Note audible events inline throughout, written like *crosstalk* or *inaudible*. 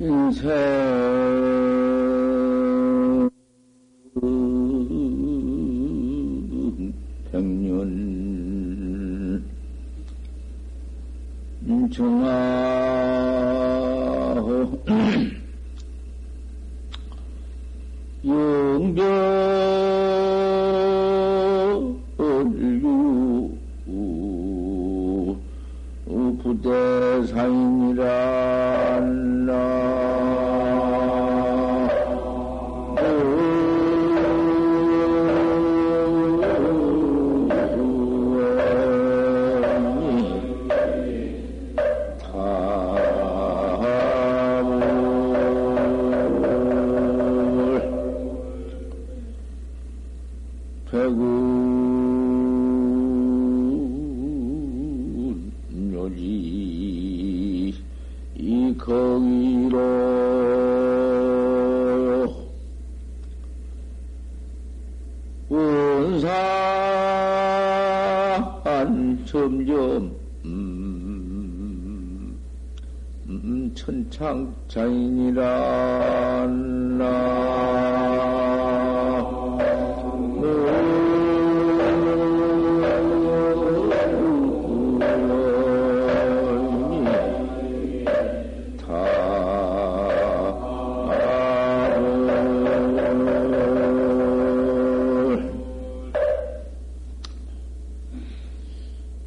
인생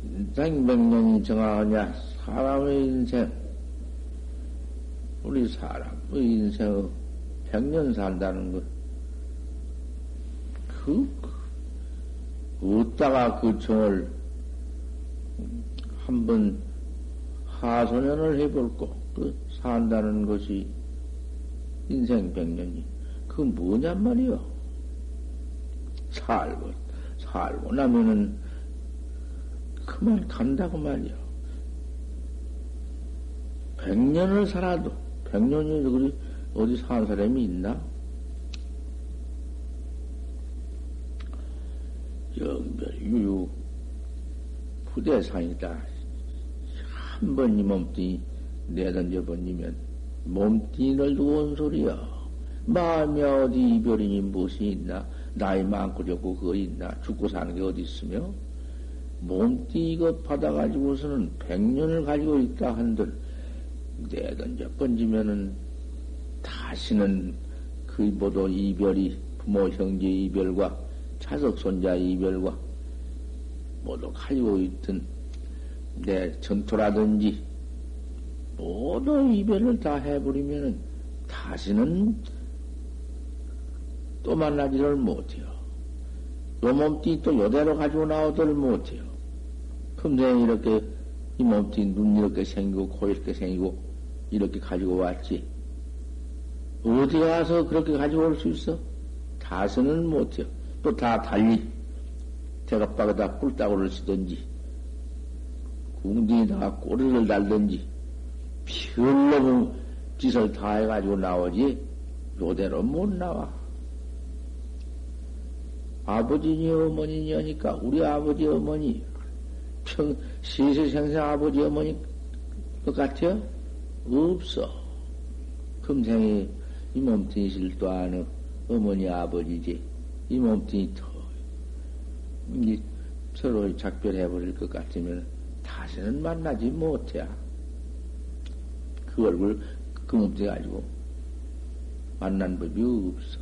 인생 백년이 정하냐 사람의 인생 우리 사람의 인생을 백년 산다는 것 그, 어디다가 그 정을 한번 하소연을 해볼고 그 산다는 것이 인생 백년이. 그 뭐냔 말이요 살고 살고 나면은 그만 간다고 말이요. 백년을 살아도, 백년이 그리 어디 사는 사람이 있나? 영별, 유유, 부대상이다. 한 번 이 몸뚱이 내던져 번이면 몸뚱이를 두고 온 소리야. 마음이 어디 이별이니 무엇이 있나? 나이 많고 적고 그거 있나? 죽고 사는 게 어디 있으며? 몸띠 이것 받아가지고서는 백년을 가지고 있다 한들 내던져 번지면은 다시는 그 모두 이별이 부모 형제 이별과 자석 손자 이별과 모두 가지고 있던 내 전토라든지 모두 이별을 다 해버리면은 다시는 또 만나지를 못해요. 요 몸띠 또 요대로 가지고 나오지를 못해요. 금생 이렇게 이 몸뚱이 눈 이렇게 생기고 코 이렇게 생기고 이렇게 가지고 왔지. 어디 가서 그렇게 가지고 올 수 있어? 다서는 못해요. 또 다 달리 대갑박에다 꿀따구를 쓰든지 궁둥이다가 꼬리를 달든지 별로 짓을 다 해가지고 나오지 요대로 못 나와. 아버지니 어머니니 하니까 우리 아버지 어머니 평, 시세생생 아버지 어머니 것 같아요? 없어. 금생에 이 몸뚱이 실도 아는 어머니 아버지지. 이 몸뚱이 더, 이 서로 작별해버릴 것 같으면 다시는 만나지 못해. 그 얼굴, 그 몸뚱이 가지고 만난 법이 없어.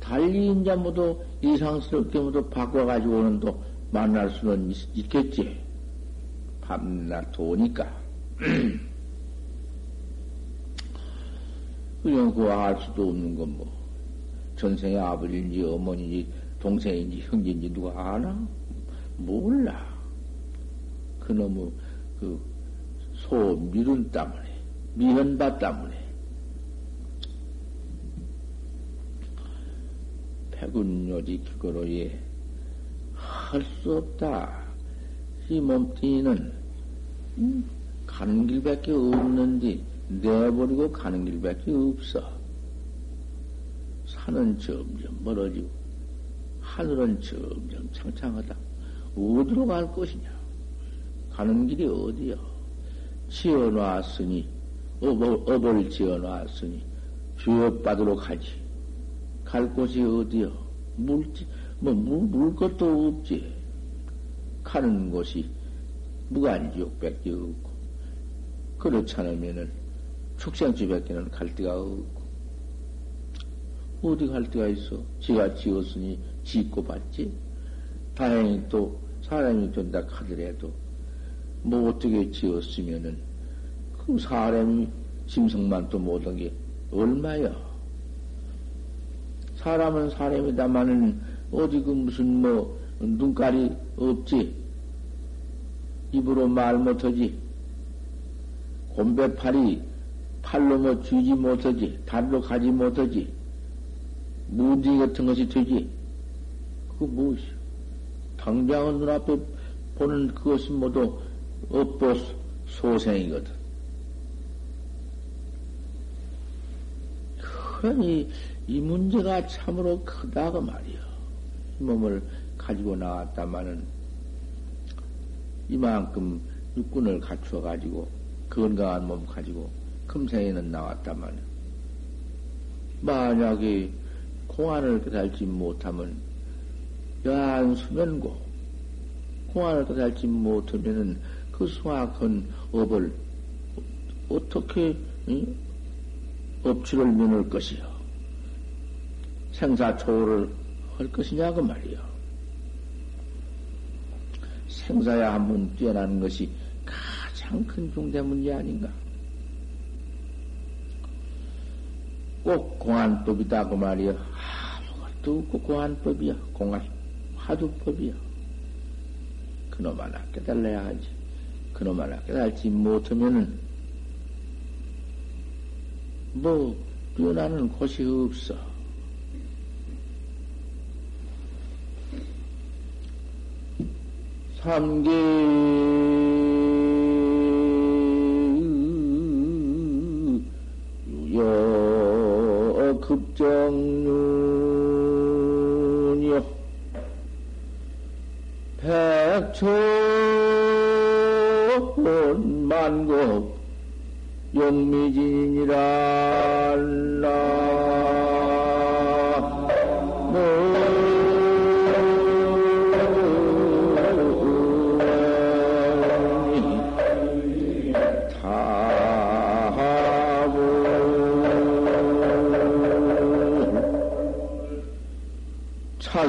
달리 인자 모두 이상스럽게 모두 바꿔가지고는 또 만날 수는 있, 겠지 밤낮 도니까. *clears throat* 그거 알 수도 없는 건 뭐. 전생의 아버지인지 어머니인지 동생인지 형제인지 누가 아나? 몰라. 그놈의 그 소 미룬 때문에, 미현바 때문에. 백운요지 그거로 예. 할수 없다. 이 몸뚱이는 가는 길밖에 없는데 내버리고 가는 길밖에 없어. 산은 점점 멀어지고 하늘은 점점 창창하다. 어디로 갈 것이냐? 가는 길이 어디요? 지어놨으니 업, 업을 지어놨으니 주업받으러 가지. 갈 곳이 어디여? 물지, 뭐, 물, 물 것도 없지. 가는 곳이 무간지옥밖에 없고. 그렇지 않으면은 축생집밖에는 갈 데가 없고. 어디 갈 데가 있어? 지가 지었으니 짓고 받지. 다행히 또 사람이 된다 하더라도 뭐 어떻게 지었으면은 그 사람이 짐승만 또 못한 게 얼마야? 사람은 사람이다마는 어디 그 무슨 뭐 눈깔이 없지? 입으로 말 못하지? 곰배팔이 팔로 뭐 쥐지 못하지? 달로 가지 못하지? 무지 같은 것이 되지? 그거 무엇이? 당장은 눈앞에 보는 그것은 모두 업보 소생이거든. 그러니 이 문제가 참으로 크다고 말이야. 이 몸을 가지고 나왔다마는 이만큼 육군을 갖추어 가지고 건강한 몸 가지고 금생에는 나왔다마는 만약에 공안을 깨달지 못하면 야한 수면고 공안을 깨달지 못하면은 그 수학한 업을 어떻게 응? 업치를 면할 것이요? 생사초월을 할 것이냐 그 말이요. 생사야 한번 뛰어나는 것이 가장 큰 중대 문제 아닌가 꼭 공안법이다. 그 말이요. 아무것도 없고 공안법이야. 공안 화두법이야. 그놈 하나 깨달아야 하지. 그놈 하나 깨달지 못하면은, 뭐, 뛰어나는 곳이 없어. 삼계 급정윤이요 백천 만국 영미진이라. 나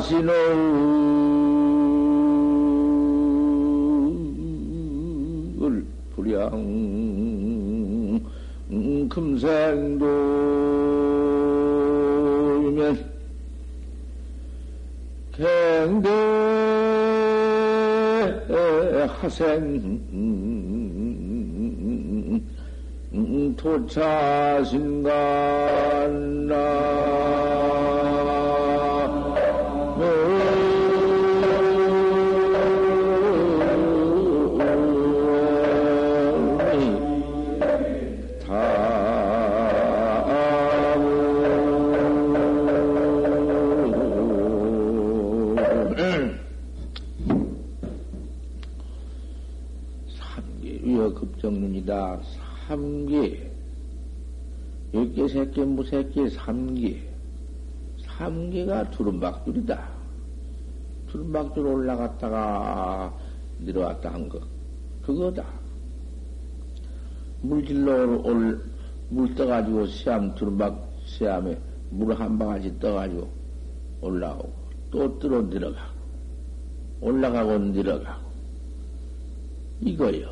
자신을 금생도면 갱대 하생 도차신간 나 삼기, 육기, 새끼, 무새끼, 삼기. 삼기가 두른박줄이다. 두른박줄 올라갔다가 내려왔다 한 거. 그거다. 물질로 올, 물 떠가지고 시암, 두른박 시암에 물 한 방아지 떠가지고 올라오고, 또 들어 내려가고, 올라가고 내려가고. 이거요.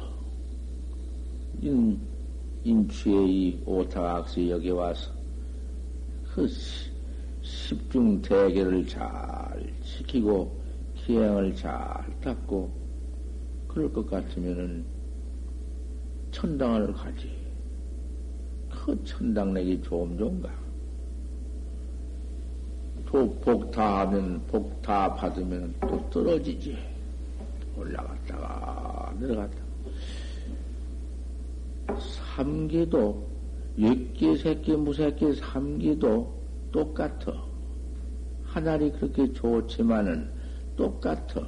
인, 인취의 이 오타악시 여기 와서 그 십중 대계를 잘 지키고 기행을 잘 닦고 그럴 것 같으면은 천당을 가지. 그 천당 내기 좀 좋은가? 복다 하면 복다 받으면 또 떨어지지. 올라갔다가 내려갔다. 삼기도 육기, 새끼, 무새끼, 삼기도 똑같아. 하늘이 그렇게 좋지만은 똑같아.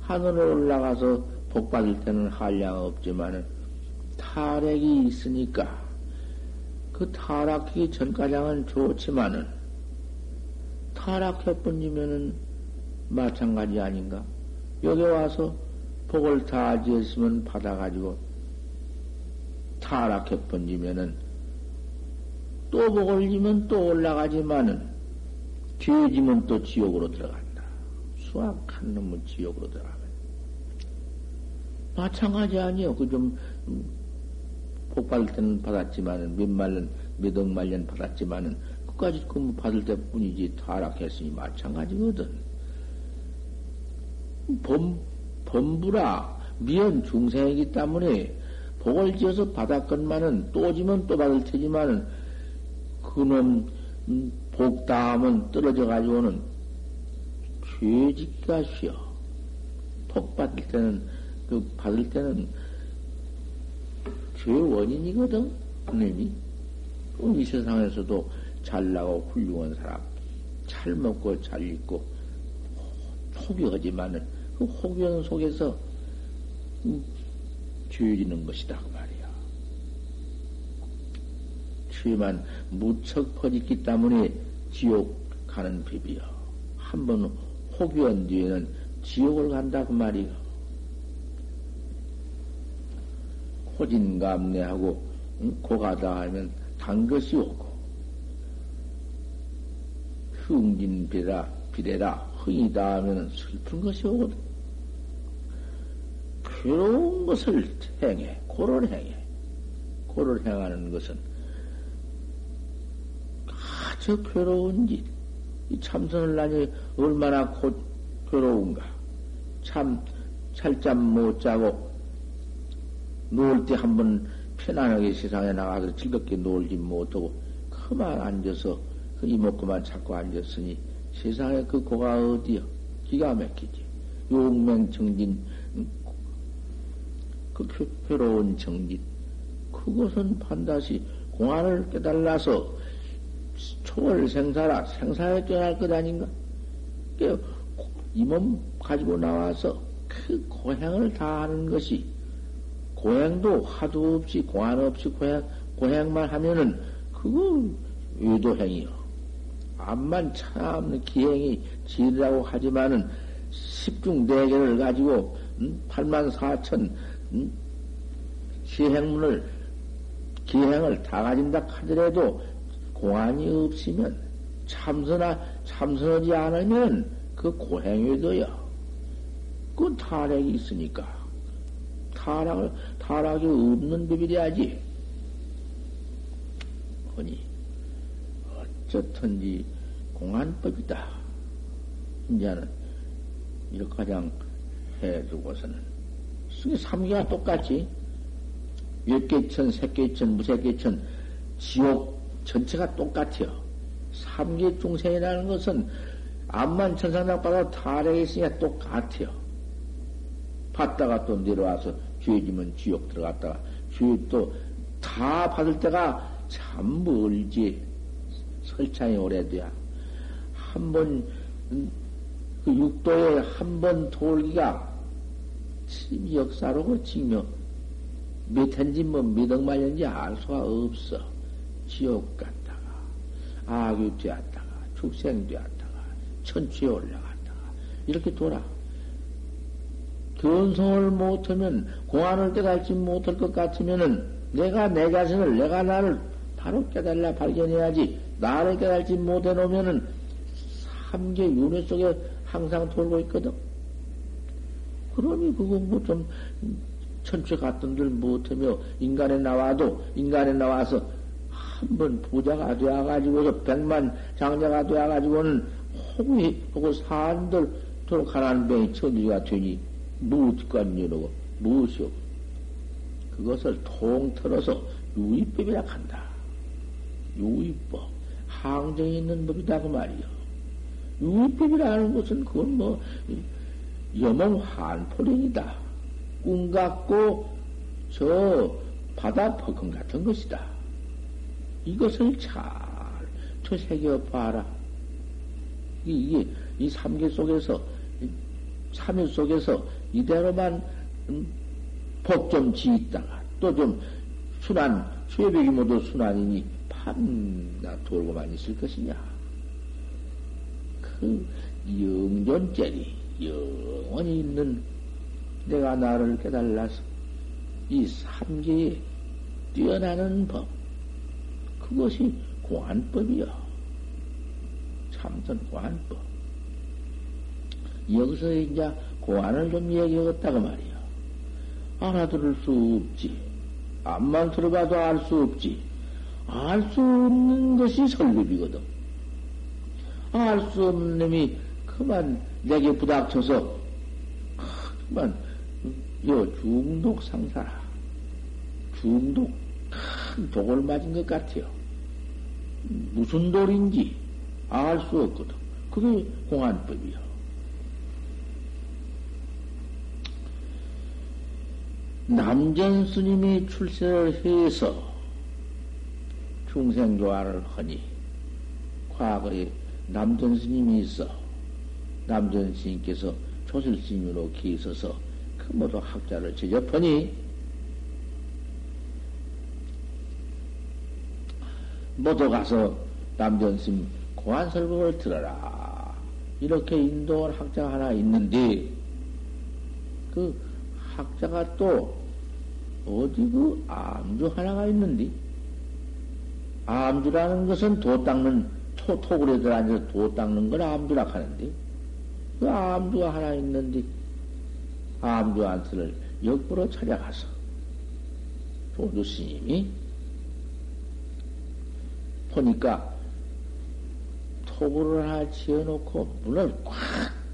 하늘에 올라가서 복 받을 때는 한량 없지만은 다 타락이 있으니까 그 타락하기 전까지는 좋지만은 타락해버리면은 마찬가지 아닌가? 여기 와서 복을 다 지었으면 받아가지고 타락해버리면은 또 복을 지면 또 올라가지만은 뒤에 지면 또 지옥으로 들어간다. 수학한 놈은 지옥으로 들어가면. 마찬가지 아니요. 그좀 음, 복받을 때는 받았지만은 몇 말년, 몇억 말년 받았지만은 끝까지 그 받을 때뿐이지 타락했으니 마찬가지거든. 범, 범부라 미연 중생이기 때문에 복을 지어서 받았건만은 또 지면 또 받을 테지만은 그놈 음, 복 다음은 떨어져 가지고는 죄짓기가 쉬어. 복 받을 때는 그 받을 때는 죄 원인이거든. 그놈이 이 세상에서도 잘나고 훌륭한 사람, 잘 먹고 잘 입고 호기하지만은 그 호기한 속에서 죄지는 것이다 그 말이야. 죄만 무척 퍼졌기 때문에 지옥 가는 법이야. 한번 호기한 뒤에는 지옥을 간다 그 말이야. 호진감내하고 응? 고가다 하면 단 것이 오고 흥진비라 비례라 흥이다 하면 슬픈 것이 오거든. 괴로운 것을 행해, 고를 행해. 고를 행하는 것은 아주 괴로운 짓. 이 참선을 하니 얼마나 곧 괴로운가. 참, 찰잠 못 자고, 누울 때 한 번 편안하게 세상에 나가서 즐겁게 놀지 못하고, 그만 앉아서, 그 이목구만 찾고 앉았으니, 세상에 그 고가 어디여? 기가 막히지. 용맹 정진, 그 괴로운 정진. 그것은 반드시 공안을 깨달아서 초월 생사라 생사에 떠날 것 아닌가? 이 몸 가지고 나와서 그 고행을 다 하는 것이 고행도 화두 없이 공안 없이 고행, 고행만 하면은 그거 외도행이요. 암만 참 기행이 지리라고 하지만은 십중 대계를 가지고 음? 8만 4천 음? 시행문을 기행을 다 가진다 하더라도 공안이 없으면 참선하 참선하지 않으면 그 고행에도요. 그 타락이 있으니까 타락을 타락이 없는 법이 돼야지. 허니 어쨌든지 공안법이다. 이제는 이렇게 가장 해두고서는 삼계가 똑같지. 몇개천, 새개천, 무새개천, 지옥 전체가 똑같아요. 삼계 중생이라는 것은 암만 천상당 받아 타락에 있으니까 똑같아요. 받다가 또 내려와서 죄지면 지옥 들어갔다가 죄 또 다 받을 때가 참 멀지. 설창이 오래돼야. 한 번, 그 육도에 한 번 돌기가 참 역사로 지며 몇 해인지 뭐 몇억 말년지 알 수가 없어. 지옥 갔다가, 악유 되었다가, 축생 되었다가, 천추에 올라갔다가, 이렇게 돌아. 견성을 못하면, 공안을 깨달지 못할 것 같으면은, 내가 내 자신을, 내가 나를 바로 깨달라 발견해야지, 나를 깨달지 못해 놓으면은, 삼계 윤회 속에 항상 돌고 있거든. 그러니 그거 뭐 좀 천추 갔던들 못하며 인간에 나와도 인간에 나와서 한번 부자가 되어가지고서 백만 장자가 되어가지고는 혹이 하고 사람들 도로 가난한 병이 천지가 되니 무엇과 이러고 무엇이오 그것을 통틀어서 유의법이라 한다. 유의법 항정이 있는 법이다 그 말이요. 유의법이라는 것은 그건 뭐 여몽 환포령이다. 꿈 같고 저 바다 퍼건 같은 것이다. 이것을 잘 되새겨 봐라. 이게 이 삼계 속에서 삼일 속에서 이대로만 음, 복좀 지있다가 또 좀 순환, 최백이 모두 순환이니 밤낮 돌고만 있을 것이냐. 그 영존짜리, 영원히 있는 내가 나를 깨달아서 이 삼계에 뛰어나는 법, 그것이 공안법이요. 참선 공안법. 여기서 이제 공안을 좀 얘기하겠다고 말이야. 알아들을 수 없지. 앞만 들어봐도 알 수 없지. 알 수 없는 것이 설법이거든. 알 수 없는 놈이 그만 내게 부닥쳐서 그만 여 중독 상사라. 중독 큰 독을 맞은 것 같아요. 무슨 돌인지 알 수 없거든. 그게 공안법이야. 남전 스님이 출세를 해서 중생교화를 하니 과거에 남전 스님이 있어 남전 스님께서 조실 스님으로 계셔서 그 모두 학자를 제접하니 모두 가서 남전 스님 고안설법을 들어라. 이렇게 인도한 학자가 하나 있는데 그 학자가 또 어디 그 암주 하나가 있는데? 암주라는 것은 도 닦는 토, 토굴에 들어앉아서 도 닦는 걸 암주라 하는데 그 암주가 하나 있는데 암주한테를 역부로 찾아가서 조주 스님이 보니까 토굴을 하나 지어놓고 문을 꽉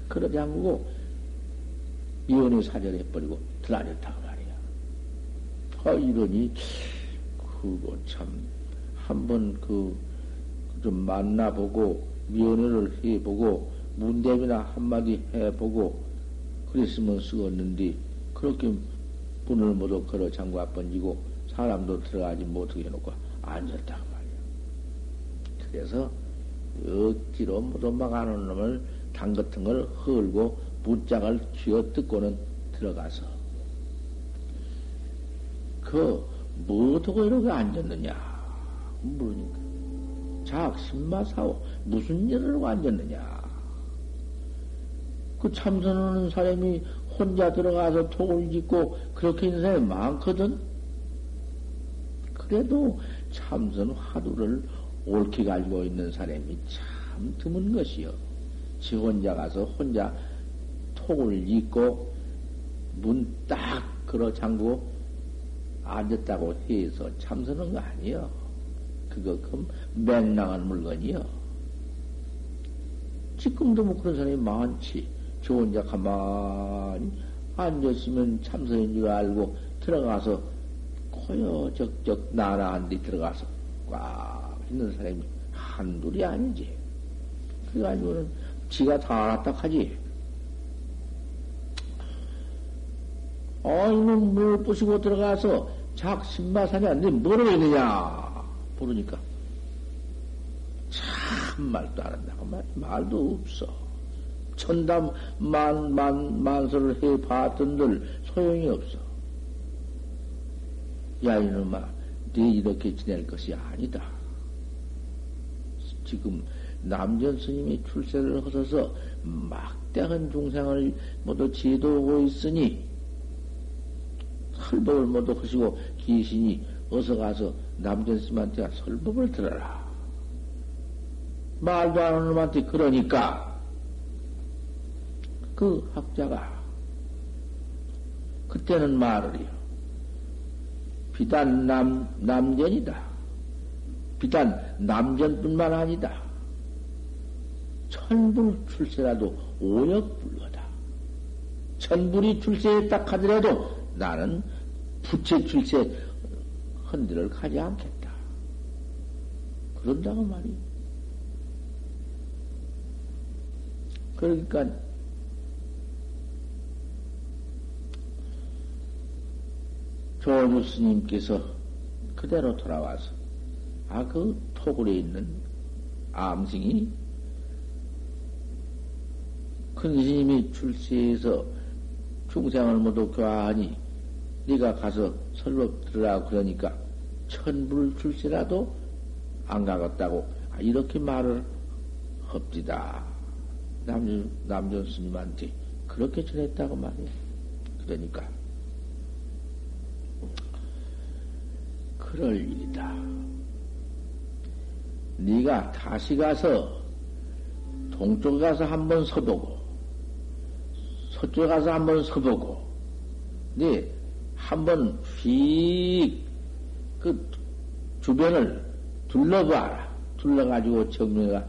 걸어 잠그고 미연에 사절해버리고 들어앉았다고 말이야. 아, 이러니, 그거 참, 한번 그, 좀 만나보고, 미연회를 해보고, 문대비나 한마디 해보고, 그랬으면 쓰겠는데, 그렇게 문을 모두 걸어 잠가 번지고, 사람도 들어가지 못하게 해놓고 앉았다고 말이야. 그래서, 억지로 모두 막아놓은 놈을, 당 같은 걸 헐고, 문짝을 쥐어 뜯고는 들어가서 그 뭐하고 이렇게 앉았느냐? 물으니까. 작 신마사오 무슨 일을 하고 앉았느냐 그 참선하는 사람이 혼자 들어가서 톡을 짓고 그렇게 있는 사람이 많거든 그래도 참선 화두를 옳게 가지고 있는 사람이 참 드문 것이요. 지 혼자 가서 혼자 톡을 입고 문 딱 걸어 잠그고 앉았다고 해서 참선한 거 아니요. 그거 그 맹랑한 물건이요. 지금도 뭐 그런 사람이 많지. 저 혼자 가만히 앉았으면 참선인 줄 알고 들어가서 고요 적적 나나한 데 들어가서 꽉 있는 사람이 한둘이 아니지. 그래가지고는 지가 다 알았다 하지. 어 이놈 물 부시고 들어가서 작 신마산이 안 돼. 뭐라고 했느냐? 모르니까. 참 말도 안 한다고 말, 말도 없어. 천담 만, 만, 만설을 해 봤던들 소용이 없어. 야, 이놈아, 네 이렇게 지낼 것이 아니다. 지금 남전 스님이 출세를 하셔서 막대한 중생을 모두 지도하고 있으니, 설법을 모두 하시고 귀신이 어서 가서 남전 스님한테 설법을 들어라. 말도 안 하는 놈한테 그러니까 그 학자가 그때는 말을 해요. 비단 남, 남전이다. 비단 남전뿐만 아니다. 천불 출세라도 오역불거다. 천불이 출세했다 하더라도 나는 부채 출세 헌들을 가지 않겠다. 그런다고 말이. 그러니까 조주 스님께서 그대로 돌아와서 아 그 토굴에 있는 암승이 큰 스님이 출세해서 중생을 모두 교화하니 네가 가서 설법 들으라 그러니까 천불 줄지라도 안 가겠다고 이렇게 말을 합디다. 남전, 남전 스님한테 그렇게 전했다고 말이야. 그러니까 그럴 일이다. 네가 다시 가서 동쪽에 가서 한번 서보고 서쪽에 가서 한번 서보고 네 한번 휙그 주변을 둘러봐라. 둘러가지고 정면에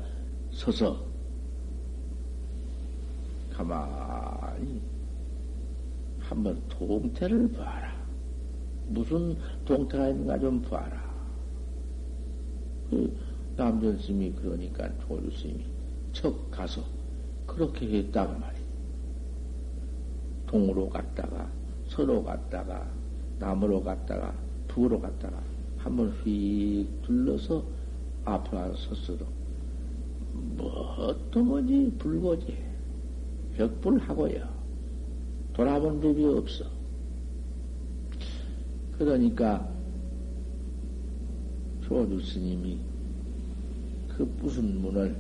서서 가만히 한번 동태를 봐라. 무슨 동태가 있는가 좀 봐라. 그 남전 스님이 그러니까 조주 스님이 척 가서 그렇게 했다고 말이야. 동으로 갔다가 서로 갔다가 남으로 갔다가 북으로 갔다가 한번 휙 둘러서 앞으로 가서 섰어도 뭐또 뭐지 불고지 벽불하고요 돌아본 법이 없어 그러니까 조주 스님이 그 무슨 문을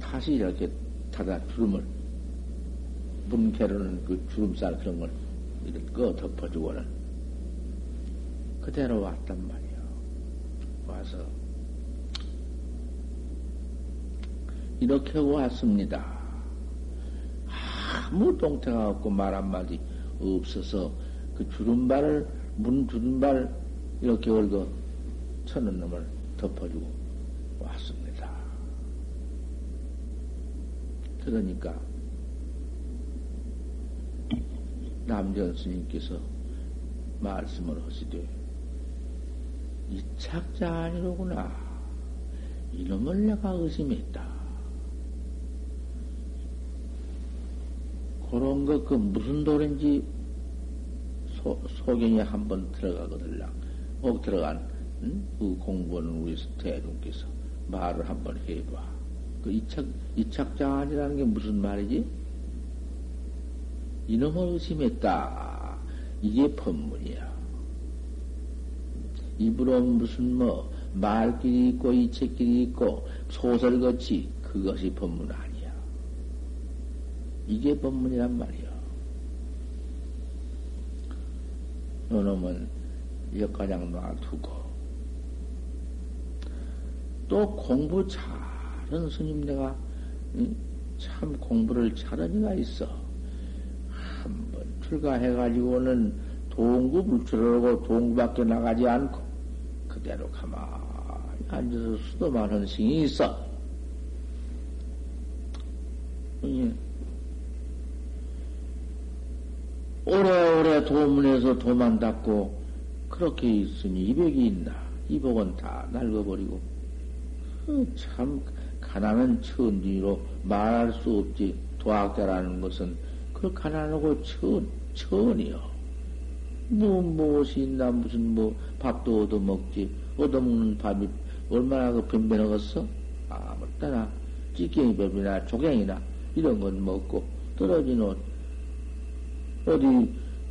다시 이렇게 닫아 주름을 문 개로는 그 주름살 그런 걸 이렇게 꺼 덮어주고는 그대로 왔단 말이야. 와서 이렇게 왔습니다. 아무 동태가 없고 말 한마디 없어서 그 주름발을 문 주름발 이렇게 얼고 쳐는 놈을 덮어주고 왔습니다. 그러니까 남전 스님께서 말씀을 하시되 이 착자 아니로구나. 이놈을 내가 의심했다. 그런 것, 그 무슨 돌인지 소, 소경이 한 번 들어가거들라. 꼭 들어간, 응? 그 공부하는 우리 대중께서 말을 한 번 해봐. 그 이착, 이착자 아니라는 게 무슨 말이지? 이놈을 의심했다. 이게 법문이야. 입으로 무슨 뭐 말길이 있고 이책길이 있고 소설같이 그것이 법문 아니야. 이게 법문이란 말이야. 요놈은 역가장 놔두고 또 공부 잘하는 스님 내가 참 공부를 잘하는 이가 있어. 한번 출가해가지고는 동구 불출하고 동구밖에 나가지 않고 그대로 가만히 앉아서 수도만 하는 승이 있어. 오래오래 도문에서 도만 닦고 그렇게 있으니 이백이 있나? 이복은 다 낡아버리고 참 가난한 천지로 말할 수 없지 도학자라는 것은 그 가난하고 천, 천이요. 뭐, 무엇이 있나, 무슨 뭐, 밥도 얻어 먹지. 얻어 먹는 밥이 얼마나 그 변변하겠어? 아무 때나 찌개이 밥이나 조갱이나 이런 건 먹고, 떨어진 옷, 어디,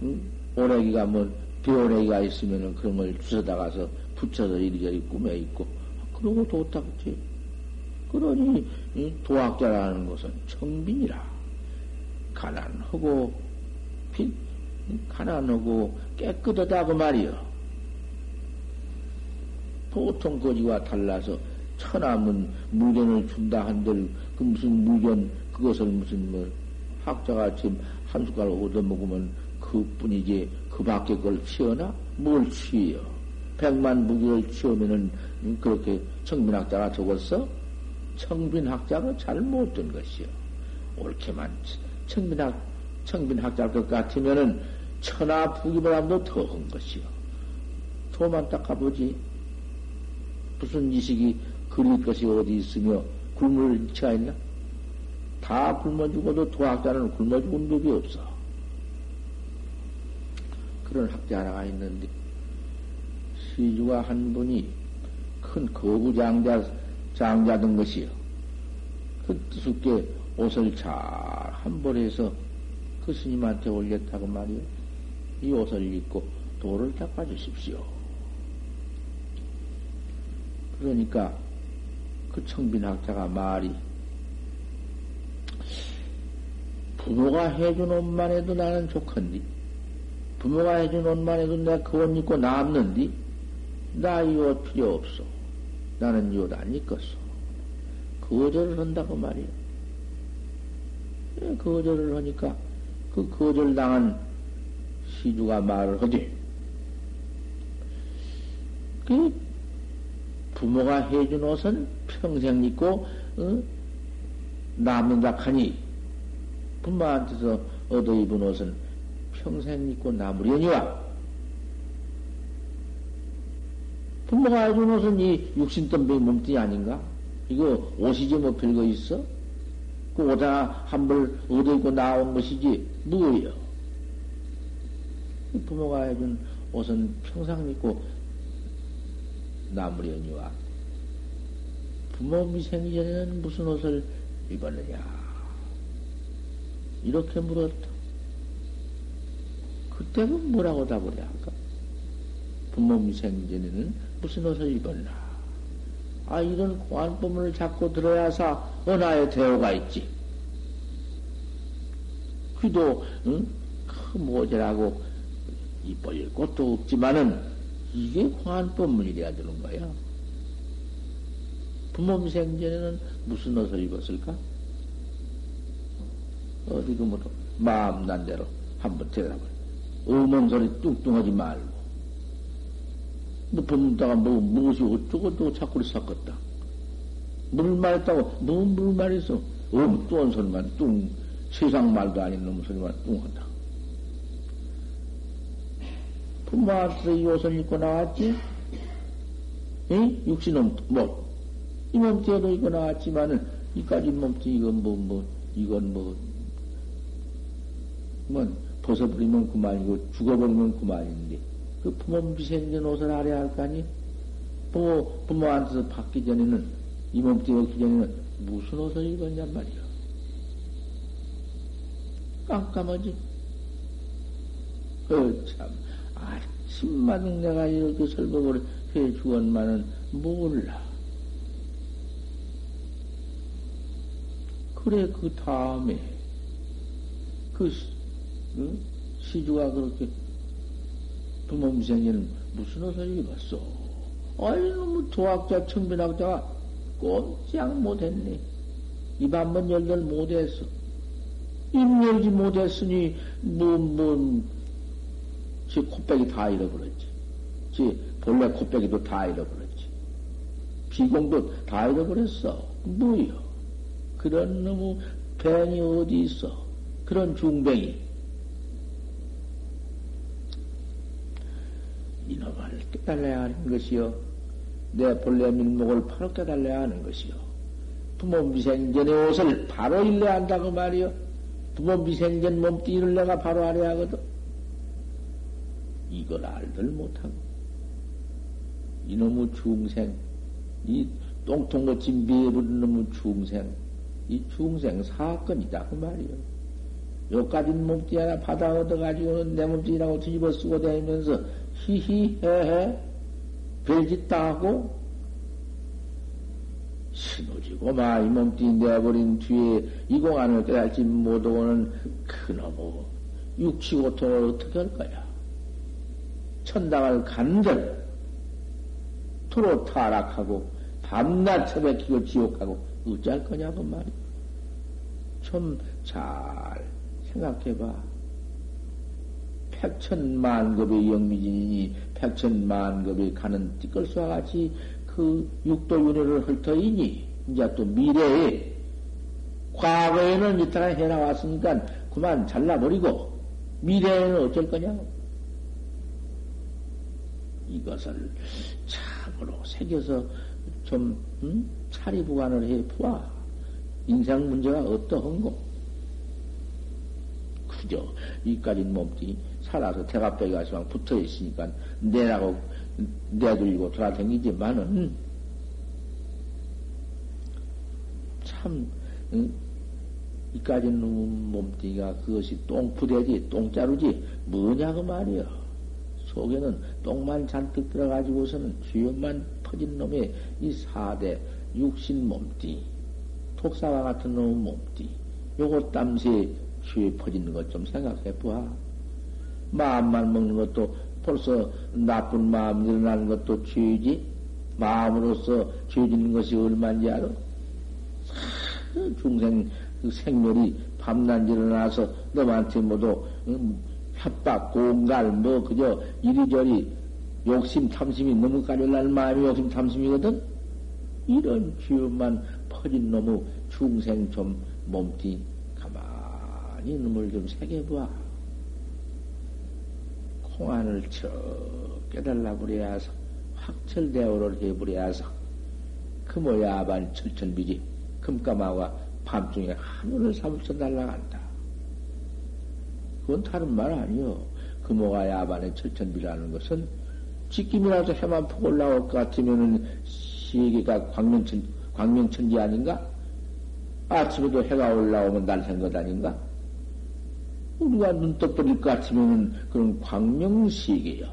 응? 오래기가 뭐, 비오래기가 있으면은 그런 걸 주워다 가서 붙여서 이리저리 꾸며 있고, 그러고 도닦지 그러니, 도학자라는 것은 청빈이라. 가난하고 빈, 가난하고 깨끗하다 그 말이요. 보통 거지와 달라서 천하문 물견을 준다 한들 그 무슨 물견 그것을 무슨 뭐 학자가 지금 한 숟가락 얻어먹으면 그 뿐이지 그 밖에 걸 치어나 뭘 치여 백만 무기를 치우면은 그렇게 청빈학자가 적었어 청빈학자가 잘못 된 것이요 옳게만 청빈학, 청빈학자일 것 같으면은 천하 부기보다도 더한 것이요. 도만 닦아보지. 무슨 지식이 그릴 것이 어디 있으며 굶을 일치가 있나? 다 굶어 죽어도 도학자는 굶어 죽은 법이 없어. 그런 학자 하나가 있는데, 시주가 한 분이 큰 거구장자, 장자된 것이요. 그 뜻있게 옷을 잘 한 벌에서 그 스님한테 올렸다고 말이요. 이 옷을 입고 돌을 닦아주십시오. 그러니까 그 청빈학자가 말이 부모가 해준 옷만 해도 나는 좋건디. 부모가 해준 옷만 해도 내가 그 옷 입고 남는디? 나 이 옷 필요 없어. 나는 이 옷 안 입겠어. 거절을 한다고 말이야. 예, 거절을 하니까 그 거절 당한 시주가 말을 하지. 그 부모가 해준 옷은 평생 입고 어? 남는다 하니 부모한테서 얻어 입은 옷은 평생 입고 남으려니와 부모가 해준 옷은 이 육신덤배 몸뚱이 아닌가? 이거 옷이지 뭐 별거 있어? 그옷 하나 한벌 얻어 입고 나온 것이지 뭐예요? 부모가 해준 옷은 평생 입고 나무려니와 부모 미생이 전에는 무슨 옷을 입었느냐? 이렇게 물었다. 그때는 뭐라고 답을 해야 할까? 부모 미생 전에는 무슨 옷을 입었나? 아, 이런 고안법문을 자꾸 들어야사 은하에 대오가 있지. 그도, 응? 그 모자라고 이뻐질 것도 없지만은, 이게 공안법문이래야 되는 거야. 부모 생전에는 무슨 옷을 입었을까? 어디 그 뭐로 마음 난 대로 한번 대답을. 어먼 소리 뚱뚱하지 말고. 뭐 법문다가 뭐 무엇이 어쩌고 또 자꾸 섞었다. 물 말했다고 뭐 물 말했어? 엉뚱한 소리만 뚱 세상 말도 아닌 놈 소리만 뚱한다. 부모한테서 이 옷을 입고 나왔지? 에? 육신은 뭐, 이 몸뚱이도 입고 나왔지만은, 이까지 몸뚱이, 이건 뭐, 뭐, 이건 뭐, 뭐, 벗어버리면 그만이고, 죽어버리면 그만인데, 그 부모 미생전 옷을 아래야 할거 아니? 부모, 부모한테서 받기 전에는, 이 몸뚱이 얻기 전에는 무슨 옷을 입었냔 말이야. 깜깜하지? 어, 참. 아침마당 내가 이렇게 설법을 해 주었만은 몰라. 그래, 그 다음에, 그, 응? 시주가 그렇게 부모 미생에는 무슨 옷을 입었어? 아이, 너무 도학자, 청변학자가 꼼짝 못했네. 입 한 번 열들 못했어. 입 열지 못했으니, 뭐, 뭐, 지 코빼기 다 잃어버렸지. 지 본래 코빼기도 다 잃어버렸지. 비공도 다 잃어버렸어. 뭐요? 그런 놈의 뱅이 어디 있어? 그런 중뱅이. 이놈을 깨달아야 하는 것이요. 내 본래 민목을 바로 깨달아야 하는 것이요. 부모 미생전의 옷을 바로 일러야 한다고 말이요. 부모 미생전 몸뚱이를 내가 바로 알아야 하거든. 이걸 알들 못하고 이놈의 중생 이 똥통거친 미해부른 놈의 중생 이 중생 사건이다 그 말이요. 요까지 몸띠 하나 받아 얻어가지고는 내 몸띠라고 뒤집어 쓰고 다니면서 히히헤헤 별짓 다 하고 신호지고 마이 몸띠 내버린 뒤에 이 공안을 깨달지 못하고는 그놈의 육치고통을 어떻게 할 거야? 천당을 간들 투로 타락하고 밤낮 처박히고 지옥하고 어찌할 거냐고 말이야. 좀 잘 생각해봐. 백천만급의 영미진이니 백천만급이 가는 띠끌수와 같이 그 육도윤회를 헐터이니 이제 또 미래에 과거에는 이따가 해나왔으니까 그만 잘라버리고 미래에는 어쩔 거냐고. 이것을 참으로 새겨서 좀 음? 차리부관을 해 보아. 인생 문제가 어떠한고? 그저 이까지 몸뚱이 살아서 대가빼기 가시만 붙어 있으니까 내라고 내돌리고 돌아다니지만은 참 응? 이까지 몸뚱이가 그것이 똥푸대지 똥자루지 뭐냐고 말이여. 속에는 똥만 잔뜩 들어가지고서는 주연만 퍼진 놈의 이 사대 육신 몸띠, 독사와 같은 놈의 몸띠, 요거 땀새 귀에 퍼지는 것 좀 생각해 봐. 마음만 먹는 것도 벌써 나쁜 마음 일어나는 것도 죄지. 마음으로서 죄짓는 것이 얼마인지 알아? 중생 그 생멸이 밤낮 일어나서 너한테 모두 음, 협박, 공갈, 뭐 그저 이리저리 욕심, 탐심이 너무 가려나는 마음이 욕심, 탐심이거든? 이런 기운만 퍼진 놈의 중생 좀 몸띠 가만히 놈을 좀 새겨봐. 공안을 쳐 깨달라 그래야서 확철대오를 해버려야서 그 뭐야 반 철천비지 금까마와 밤중에 하늘을 삼쳐 날라간다. 그건 다른 말 아니요. 금호가 야반의 철천비라는 것은 지킴이라도 해만 푹 올라올 것 같으면은 시계가 광명천, 광명천지 아닌가? 아침에도 해가 올라오면 날생것 아닌가? 우리가 눈 떠버릴 것 같으면은 그런 광명시계요.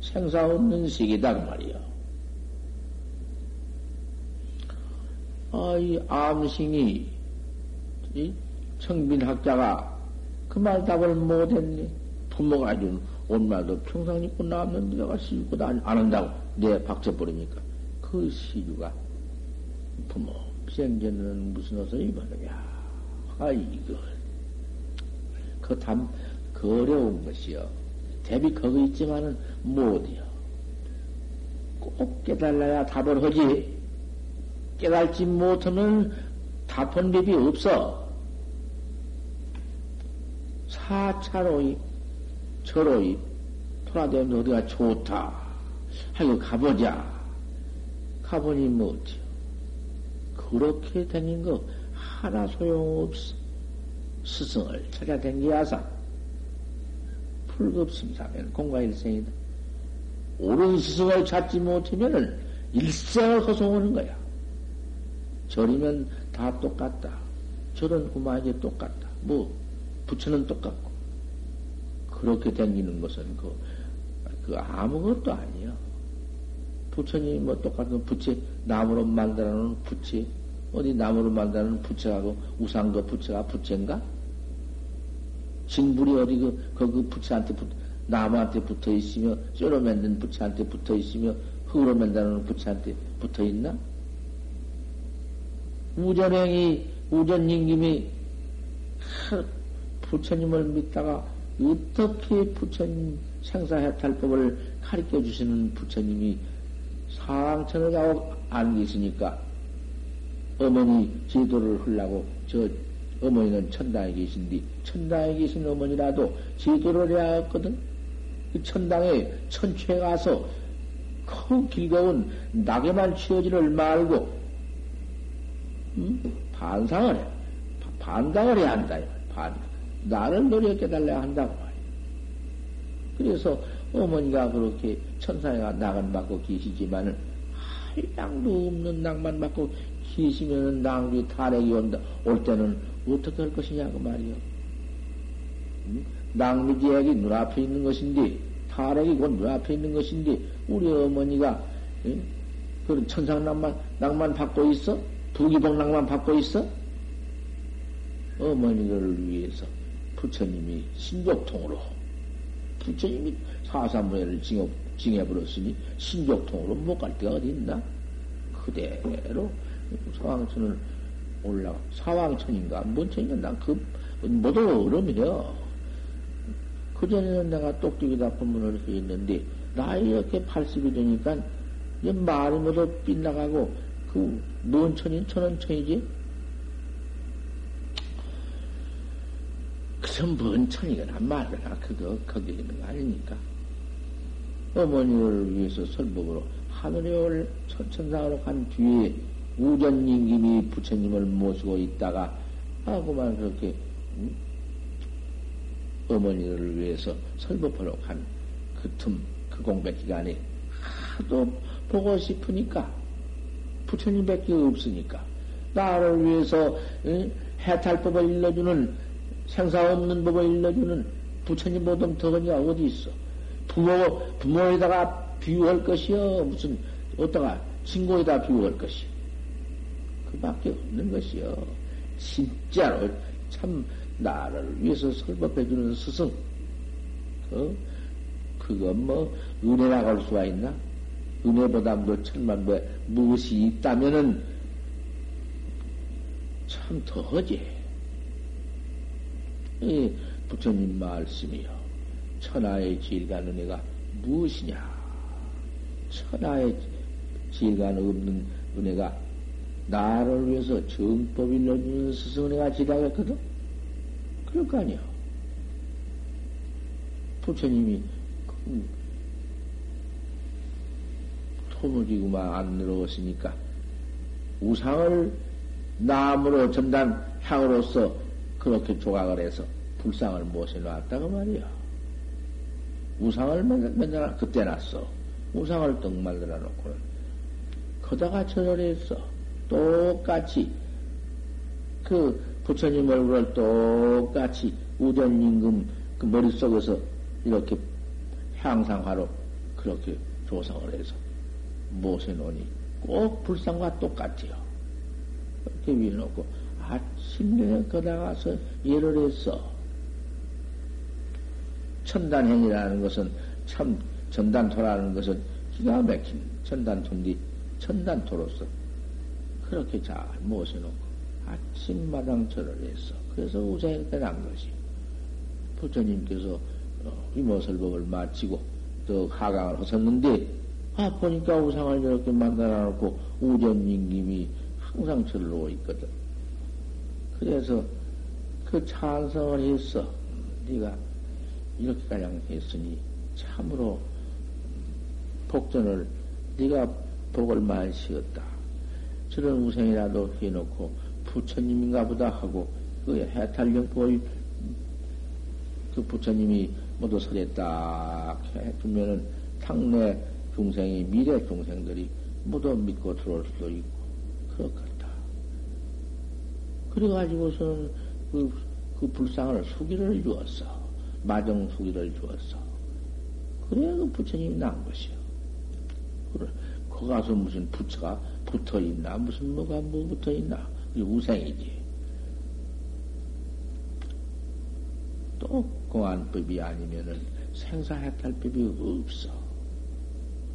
생사 없는 시계다, 그 말이요. 아, 이 암싱이, 이 청빈학자가 그 말 답을 못했네. 부모가 준 옷마도 평상 입고 남는데 내가 씹고 안, 안 한다고 내 박쳐버리니까 그 시주가 부모 생전은 무슨 옷을 입었느냐. 아, 이거. 그 담, 그 어려운 것이요. 대비 거기 있지만은 못이요. 꼭 깨달아야 답을 하지. 깨달지 못하면 답한 법이 없어. 사차로이, 저로이, 돌아다니면 어디가 좋다. 하여 가보자. 가보니 뭐지요. 그렇게 다닌 거 하나 소용없어. 스승을 찾아댕기야사. 불급심사면 공과일생이다. 옳은 스승을 찾지 못하면은 일생을 허송하는 거야. 절이면 다 똑같다. 절은 그만이 똑같다. 뭐, 부처는 똑같고. 그렇게 댕기는 것은 그, 그 아무것도 아니야. 부처님이 뭐 똑같은 부채, 나무로 만들어 놓은 부채, 어디 나무로 만들어 놓은 부채하고 우상도 부채가 부채인가? 진불이 어디 그, 그, 그 부채한테 붙, 나무한테 붙어 있으며, 쇠로 만든 부채한테 붙어 있으며, 흙으로 놓은 부채한테 붙어 있나? 우전행이, 우전님김이 부처님을 믿다가 어떻게 부처님 생사해탈법을 가르쳐 주시는 부처님이 상천을 가고 안 계시니까 어머니 제도를 흘라고 저 어머니는 천당에 계신디 천당에 계신 어머니라도 제도를 해야 했거든. 그 천당에 천추에 가서 큰 길거운 낙에만 치어지를 말고 음? 반상을 해. 반당을 해야 한다. 반. 나를 노력 깨달아야 한다고 말이야. 그래서 어머니가 그렇게 천상에 낙은 받고 계시지만은 한량도 없는 낙만 받고 계시면은 낭비 탈핵이 온다. 올 때는 어떻게 할 것이냐 그 말이요. 응? 낭비지액이 눈앞에 있는 것인데 탈핵이 곧 눈앞에 있는 것인데 우리 어머니가 응? 그런 천상 낭만 받고 있어? 부기복 낭만 받고 있어? 어머니를 위해서 부처님이 신족통으로 부처님이 사사무예를 징해, 징해버렸으니 신족통으로 못 갈 데가 어디 있나? 그대로 사왕천을 올라가. 사왕천인가? 뭔 천인가? 난그 모두 얼음이요. 그 전에는 내가 똑똑이다 법문을 했는데, 나이 이렇게 80이 되니까, 이제 말이 모두 빗나가고, 그, 뭔 천인 천원 천이지? 그럼 뭔 천이거나 말거나, 그거, 거기 있는 거 아니니까. 어머니를 위해서 설법으로 하늘에 올 천천상으로 간 뒤에 우전님김이 부처님을 모시고 있다가 하고만 그렇게 음? 어머니를 위해서 설법하러 간 그 틈, 그 공백 기간에 하도 보고 싶으니까 부처님밖에 없으니까 나를 위해서 응? 해탈법을 일러주는 생사 없는 법을 일러주는 부처님보다 더하냐 어디 있어? 부모 부모에다가 비유할 것이여 무슨 어디다가 신고에다 비워갈 것이. 그밖에 없는 것이요. 진짜로 참 나를 위해서 설법해 주는 스승. 그, 그건 뭐, 은혜라고 할 수가 있나? 은혜보다 도 천만 배 무엇이 있다면은 참 더하지. 이 부처님 말씀이요. 천하의 질간 은혜가 무엇이냐? 천하의 질간 없는 은혜가 나를 위해서 정법 일러주는 스승은혜가 지다겠거든? 그럴 거 아니야. 부처님이 토무지구만 안 늘어왔으니까 우상을 나무로 전단 향으로서 그렇게 조각을 해서 불상을 모셔 놨다고 말이야. 우상을 맨날 그때 놨어. 우상을 떡 만들어 놓고는 거다가 절을 했어. 똑같이 그 부처님 얼굴을 똑같이 우전임금 그 머릿속에서 이렇게 향상화로 그렇게 조성을 해서 모셔놓으니 꼭 불상과 똑같아요. 이렇게 위해놓고 아침 내에 거다가서 예를 했어. 천단행이라는 것은 참 전단토라는 것은 기가 막힌 천단토인데 천단토로서 그렇게 잘 모셔놓고 아침마당 절을 했어. 그래서 우상이 난 것이 부처님께서 어, 이모설법을 마치고 또 하강을 하셨는데 아 보니까 우상을 이렇게 만들어 놓고 우전님김이 항상 오고 있거든. 그래서 그 찬성을 했어. 네가 이렇게 가량 했으니 참으로 복전을 네가 복을 많이 씌었다. 저런 우생이라도 해놓고 부처님인가 보다 하고 그 해탈령 보이 그 부처님이 모두 딱 해주면은 당내 중생이 미래 중생들이 모두 믿고 들어올 수도 있고 그렇겠다. 그래가지고서는 그, 그 불상을 수기를 주었어. 마정 수기를 주었어. 그래야 그 부처님이 난 것이요. 그래. 거 가서 무슨 부처가 붙어 있나? 무슨 뭐가 뭐 붙어 있나? 우생이지. 또 공안법이 아니면은 생사해탈법이 없어.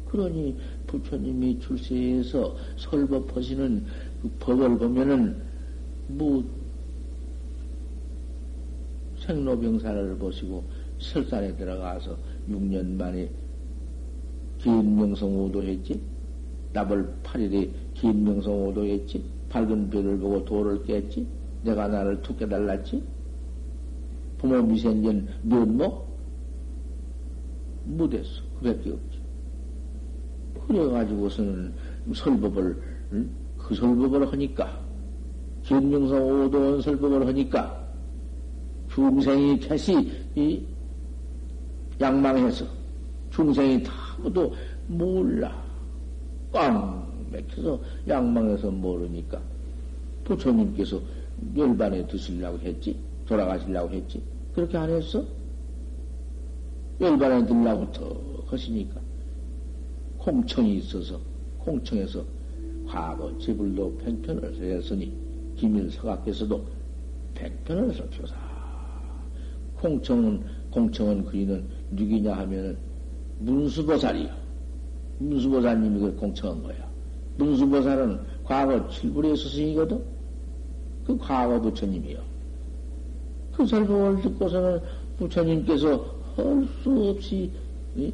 그러니 부처님이 출세해서 설법하시는 그 법을 보면은 뭐 생로병사를 보시고 설산에 들어가서 6년 만에 긴명성 오도 했지. 나벌 8일에 긴명성 오도 했지. 밝은 별을 보고 돌을 깼지. 내가 나를 툭 깨달랐지. 부모 미생전 면목? 못했어. 그밖에 없지. 그래가지고서는 설법을, 응? 그 설법을 하니까, 견명성 오도원 설법을 하니까, 중생이 캐시, 이, 양망해서, 중생이 다 아무도 몰라. 꽝 맥혀서 양망해서 모르니까 부처님께서 열반에 드시려고 했지. 돌아가시려고 했지. 그렇게 안 했어? 열반에 들라고부터 하시니까 공청이 있어서 공청에서 과거 지불도 팽편을 했으니 기밀 서각께서도 팽편을 설표사 공청은 공청은 그이는 누구냐 하면은 문수보살이요. 문수보살님이 그 공청한 거야. 문수보살은 과거 칠불의 스승이거든? 그 과거 부처님이요. 그 설법을 듣고서는 부처님께서 할 수 없이, 이?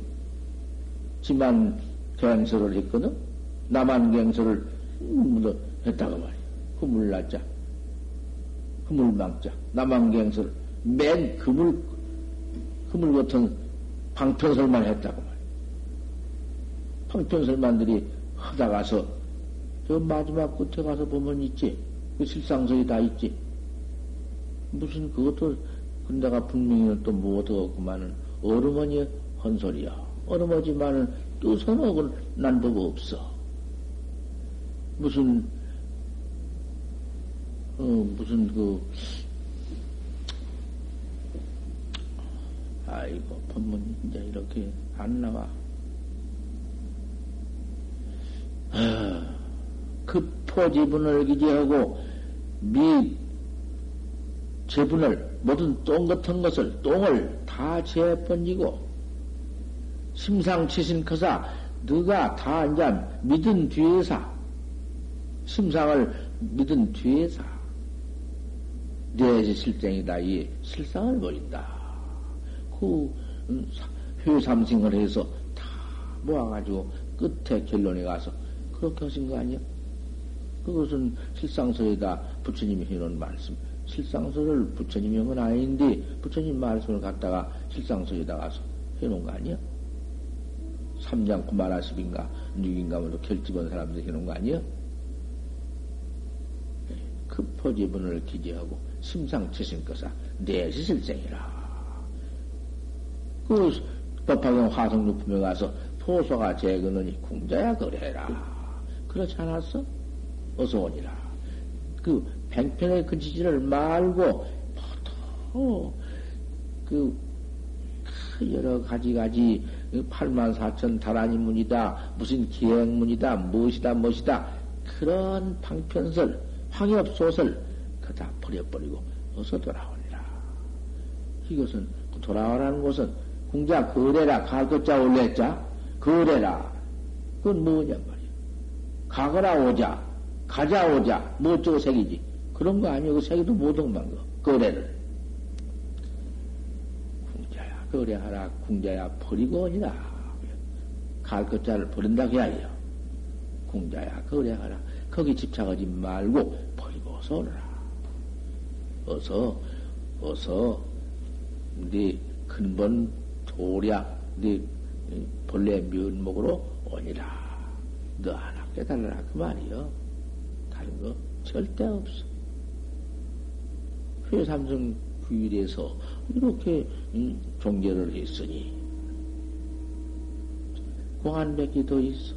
지만 갱설을 했거든? 나만 갱설을 했다고 말이야. 그 물났자. 그 물망자. 나만 갱설. 맨 그물, 그물 같은 방편설만 했다고 말이야. 방편설만들이 하다가서 저 마지막 끝에 가서 보면 있지. 그 실상설이 다 있지. 무슨 그것도 근데가 분명히 또 못하겠구만은 어르머니 헌소리야. 어르머지만은 억을 난법 없어. 무슨 어 무슨 그 아이고 법문이 이제 이렇게 안 나와. 어, 그 포지분을 기재하고 미 제분을 모든 똥 같은 것을 똥을 다 재번지고 심상치신 커사 너가 다 이제 믿은 뒤에서 심상을 믿은 뒤에서 내 실정이다 이 실상을 버린다. 그 음, 회삼승을 해서 다 모아가지고 끝에 결론에 가서 그렇게 하신 거 아니야? 그것은 실상서에다 부처님이 해놓은 말씀. 실상서를 부처님이 한 건 아닌데 부처님 말씀을 갖다가 실상서에다 가서 해놓은 거 아니야? 삼장 구만하십인가 육인가 뭐도 결집한 사람들이 해놓은 거 아니야? 그 포지분을 기재하고 심상치신 것사 내시실생이라. 그 법화경 화성육품에 가서 포소가 재거느니 궁자야 그래라. 그렇지 않았어? 어서 오니라. 그 팽편의 근치지를 말고 보통 그 여러 가지 가지 8만 4천 다라니 문이다 무슨 기행문이다 무엇이다 무엇이다 그런 방편설 황엽소설 그다 버려버리고 어서 돌아오니라. 이것은 돌아오라는 것은 궁자 거래라 갈것자 올랬자 거래라 그건 뭐냐 말이야. 가거라 오자 가자 오자 뭐 어쩌고 색이지. 그런 거 아니고 그 색이도 못온만 거 거래를. 궁자야 거래하라 궁자야 버리고 오니라. 갈 것자를 버린다 그야요. 궁자야 거래하라. 거기 집착하지 말고 버리고 어서 오너라. 어서 어서 네 근본 도략 네 본래 면목으로 오니라. 너 하나 깨달으라. 그 말이요. 다른 거 절대 없어. 회삼성 규일에서 이렇게 종결을 했으니 더 있어.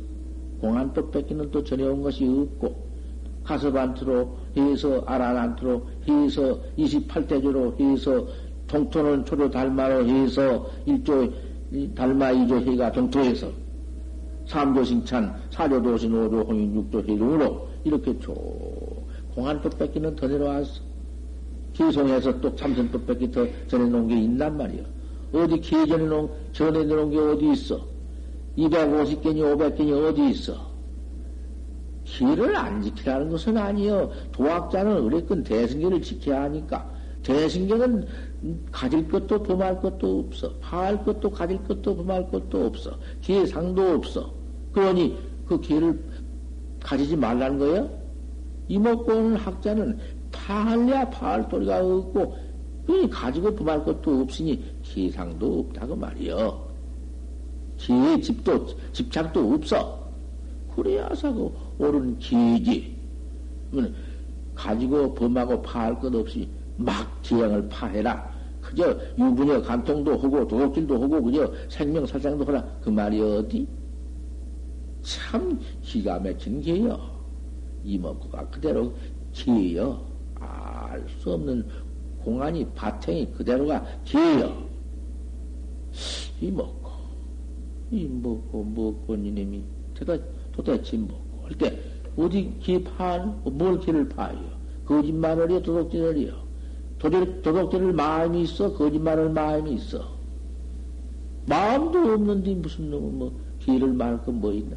공안법밖에는 또 전해온 것이 없고 가서반트로 해서 아라난트로 해서 28대조로 해서 동토는 초조 달마로 해서 일조 달마 이조 해가 동토해서 삼조신찬 사조도신 오조 홍인 육조 해중으로 이렇게 쭉 공안법 뺏기는 더 내려왔어. 기송해서 또 참선법 뺏기 더 전해놓은 게 있단 말이야. 어디 기전해 놓은, 전해놓은 게 어디 있어? 250개니 500개니 어디 있어? 길을 안 지키라는 것은 아니요. 도학자는 어레건 대승계를 지켜야 하니까. 대승계는 가질 것도 범할 것도 없어. 파할 것도 가질 것도 범할 것도 없어. 기회상도 없어. 그러니 그 기회를 가지지 말라는 거예요? 오는 학자는 파할래야 파할 도리가 없고, 그니 가지고 범할 것도 없으니 기상도 없다고 말이요. 기회 집도, 집착도 없어. 그래야서 그 옳은 기지. 가지고 범하고 파할 것 없이 막 기행을 파해라. 그저 유분여 간통도 하고 도둑질도 하고 그저 생명 살상도 하라. 그 말이 어디? 참 기가 막힌 게요. 이먹구가 그대로 기요. 알 수 없는 공안이 바탕이 그대로가 기요. 이먹고, 이먹고, 먹고, 니님이 도대체 먹고 할 때, 어디 기 파는, 뭘 기를 파요? 거짓말을요, 도둑질을요. 도둑, 도둑질을 마음이 있어, 거짓말을 마음이 있어. 마음도 없는데 무슨 놈은 뭐, 기를 말할 건뭐 있나?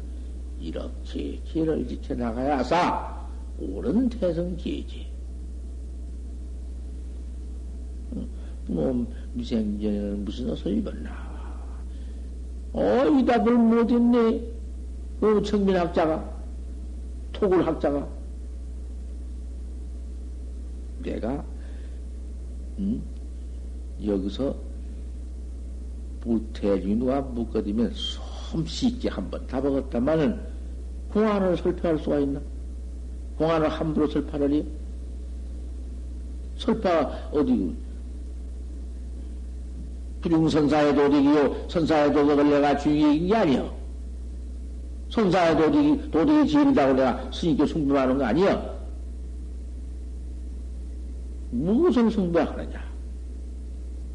이렇게 길을 지켜나가야사 옳은 태성기지. 뭐, 미생전에는 무슨 옷을 입었나? 어, 이 답을 못 했네. 그 청민학자가, 토굴학자가. 내가, 음, 여기서 물태준과 묶어두면 솜씨 있게 한번 다먹었다마는 공안을 설파할 수가 있나? 공안을 함부로 설파하리? 설파, 어디, 부중선사의 도둑이요, 선사의 도둑을 내가 주의인 게 아니여. 선사의 도둑이, 도둑이 지인이라고 내가 스님께 숭배하는 거 아니여. 무엇을 숭배하느냐?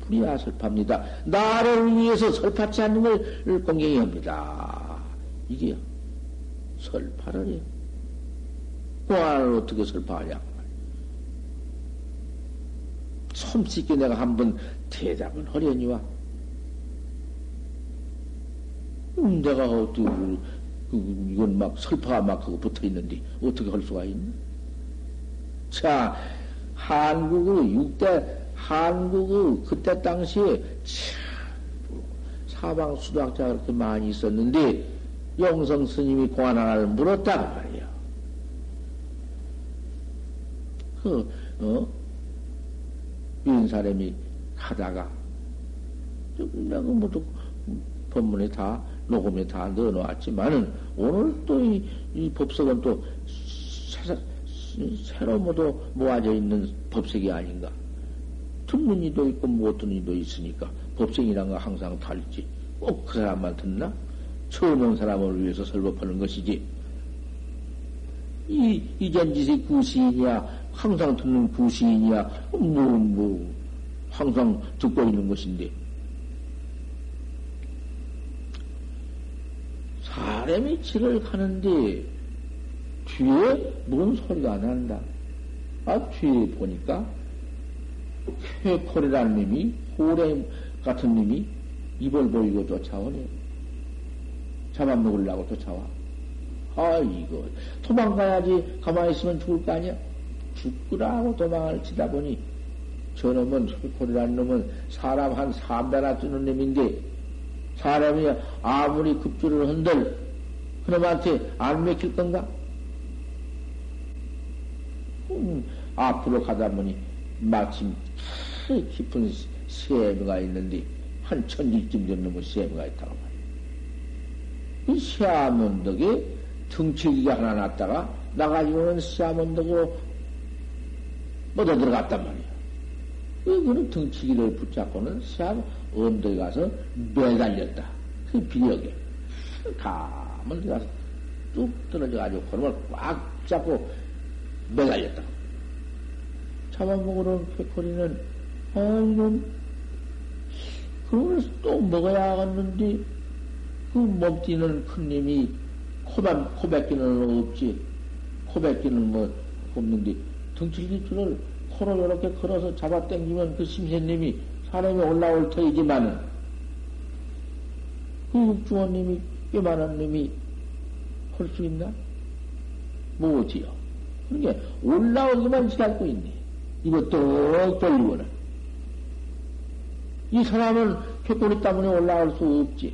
불이야 설파입니다. 나를 위해서 설파치 않는 걸 공경히 합니다. 이게요. 설파를 해요. 공안을 어떻게 설파하냐? 섬찟게 내가 한번 대답을 하려니와. 음, 내가 어떻게, 그, 그, 이건 막 설파가 막 그거 붙어 있는데, 어떻게 할 수가 있나? 자, 한국의 육대, 한국의 그때 당시에 참, 사방 수도학자가 그렇게 많이 있었는데, 영성 스님이 공안 하나를 물었단 말이야. 그, 어? 인 사람이 하다가, 내가 뭐또 법문에 다, 녹음에 다 넣어놓았지만은, 오늘 또 이, 이 법석은 또 새, 로 모두 모아져 있는 법석이 아닌가. 듣는 이도 있고 못 듣는 이도 있으니까 법석이란 거 항상 달지. 꼭 그 사람만 듣나? 처음 온 사람을 위해서 설법하는 것이지. 이, 이전지식 구시인이야, 항상 듣는 구시인이야, 뭐, 뭐, 항상 듣고 있는 것인데. 사람이 길을 가는데, 뒤에 뭔 소리가 난다. 아, 뒤에 보니까, 쾌콜이라는 놈이, 호래 같은 놈이 입을 보이고 쫓아오네. 잡아먹으려고 쫓아와. 아, 이거, 도망가야지. 가만히 있으면 죽을 거 아니야? 죽으라고 도망을 치다 보니, 저놈은, 흑골이라는 놈은 사람 한 3배나 뜨는 놈인데, 사람이 아무리 급주를 흔들, 그놈한테 안 맥힐 건가? 음, 앞으로 가다 보니, 마침 깊은 세미가 있는데, 한 천지쯤 된 놈의 세미가 있다고. 이 시아문덕에 등치기가 하나 났다가 나가지고는 시아문덕으로 뻗어 들어갔단 말이야. 그거는 등치기를 붙잡고는 시암 언덕에 가서 매달렸다. 그 비력에. 가만 들어가서 뚝 떨어져가지고 걸음을 꽉 잡고 매달렸다. 잡아먹으러 쾌코리는, 아, 이건, 그러면서 또 먹어야 하겠는데, 그 몸띠는 큰 님이 코만, 코뱉기는 없지. 코뱉기는 뭐 없는데 등칠기줄을 코로 이렇게 걸어서 잡아 당기면 그 심새님이 사람이 올라올 터이지만은 그 육중원님이 요만한 놈이 할 수 있나? 뭐지요? 그러니까 올라오기만 기다리고 있네. 이거 똑 돌리고는. 이 사람은 쾌꼬리 때문에 올라올 수 없지.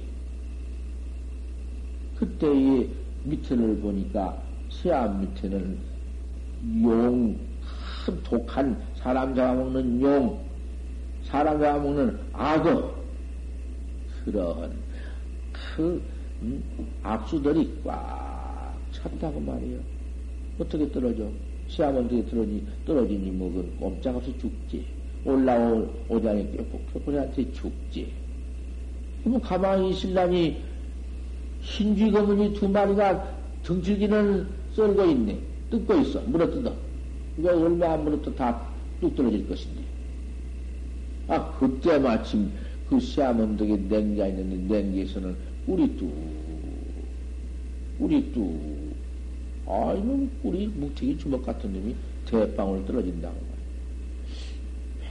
그때의 밑에를 보니까 시암 밑에는 용, 큰 독한 사람 잡아먹는 용, 사람 잡아먹는 악어, 그런 그 음, 악수들이 꽉 찼다고 말이에요. 어떻게 떨어져? 시암 어떻게 떨어지, 떨어지니 뭐, 그 꼼짝없이 죽지. 껴고, 껴고한테 죽지. 그럼 가만히 있을라니 흰쥐 거문이 두 마리가 등줄기는 썰고 있네. 뜯고 있어. 물어뜯어. 이거 얼마 안 물어도 다뚝 떨어질 것인데. 아, 그때 마침 그 시아몬덕에 냉가 있는데 냉기에서는 꿀이 뚝, 꿀이 뚝. 아, 이놈 꿀이 묵튀기 주먹 같은 놈이 대방울 떨어진다고.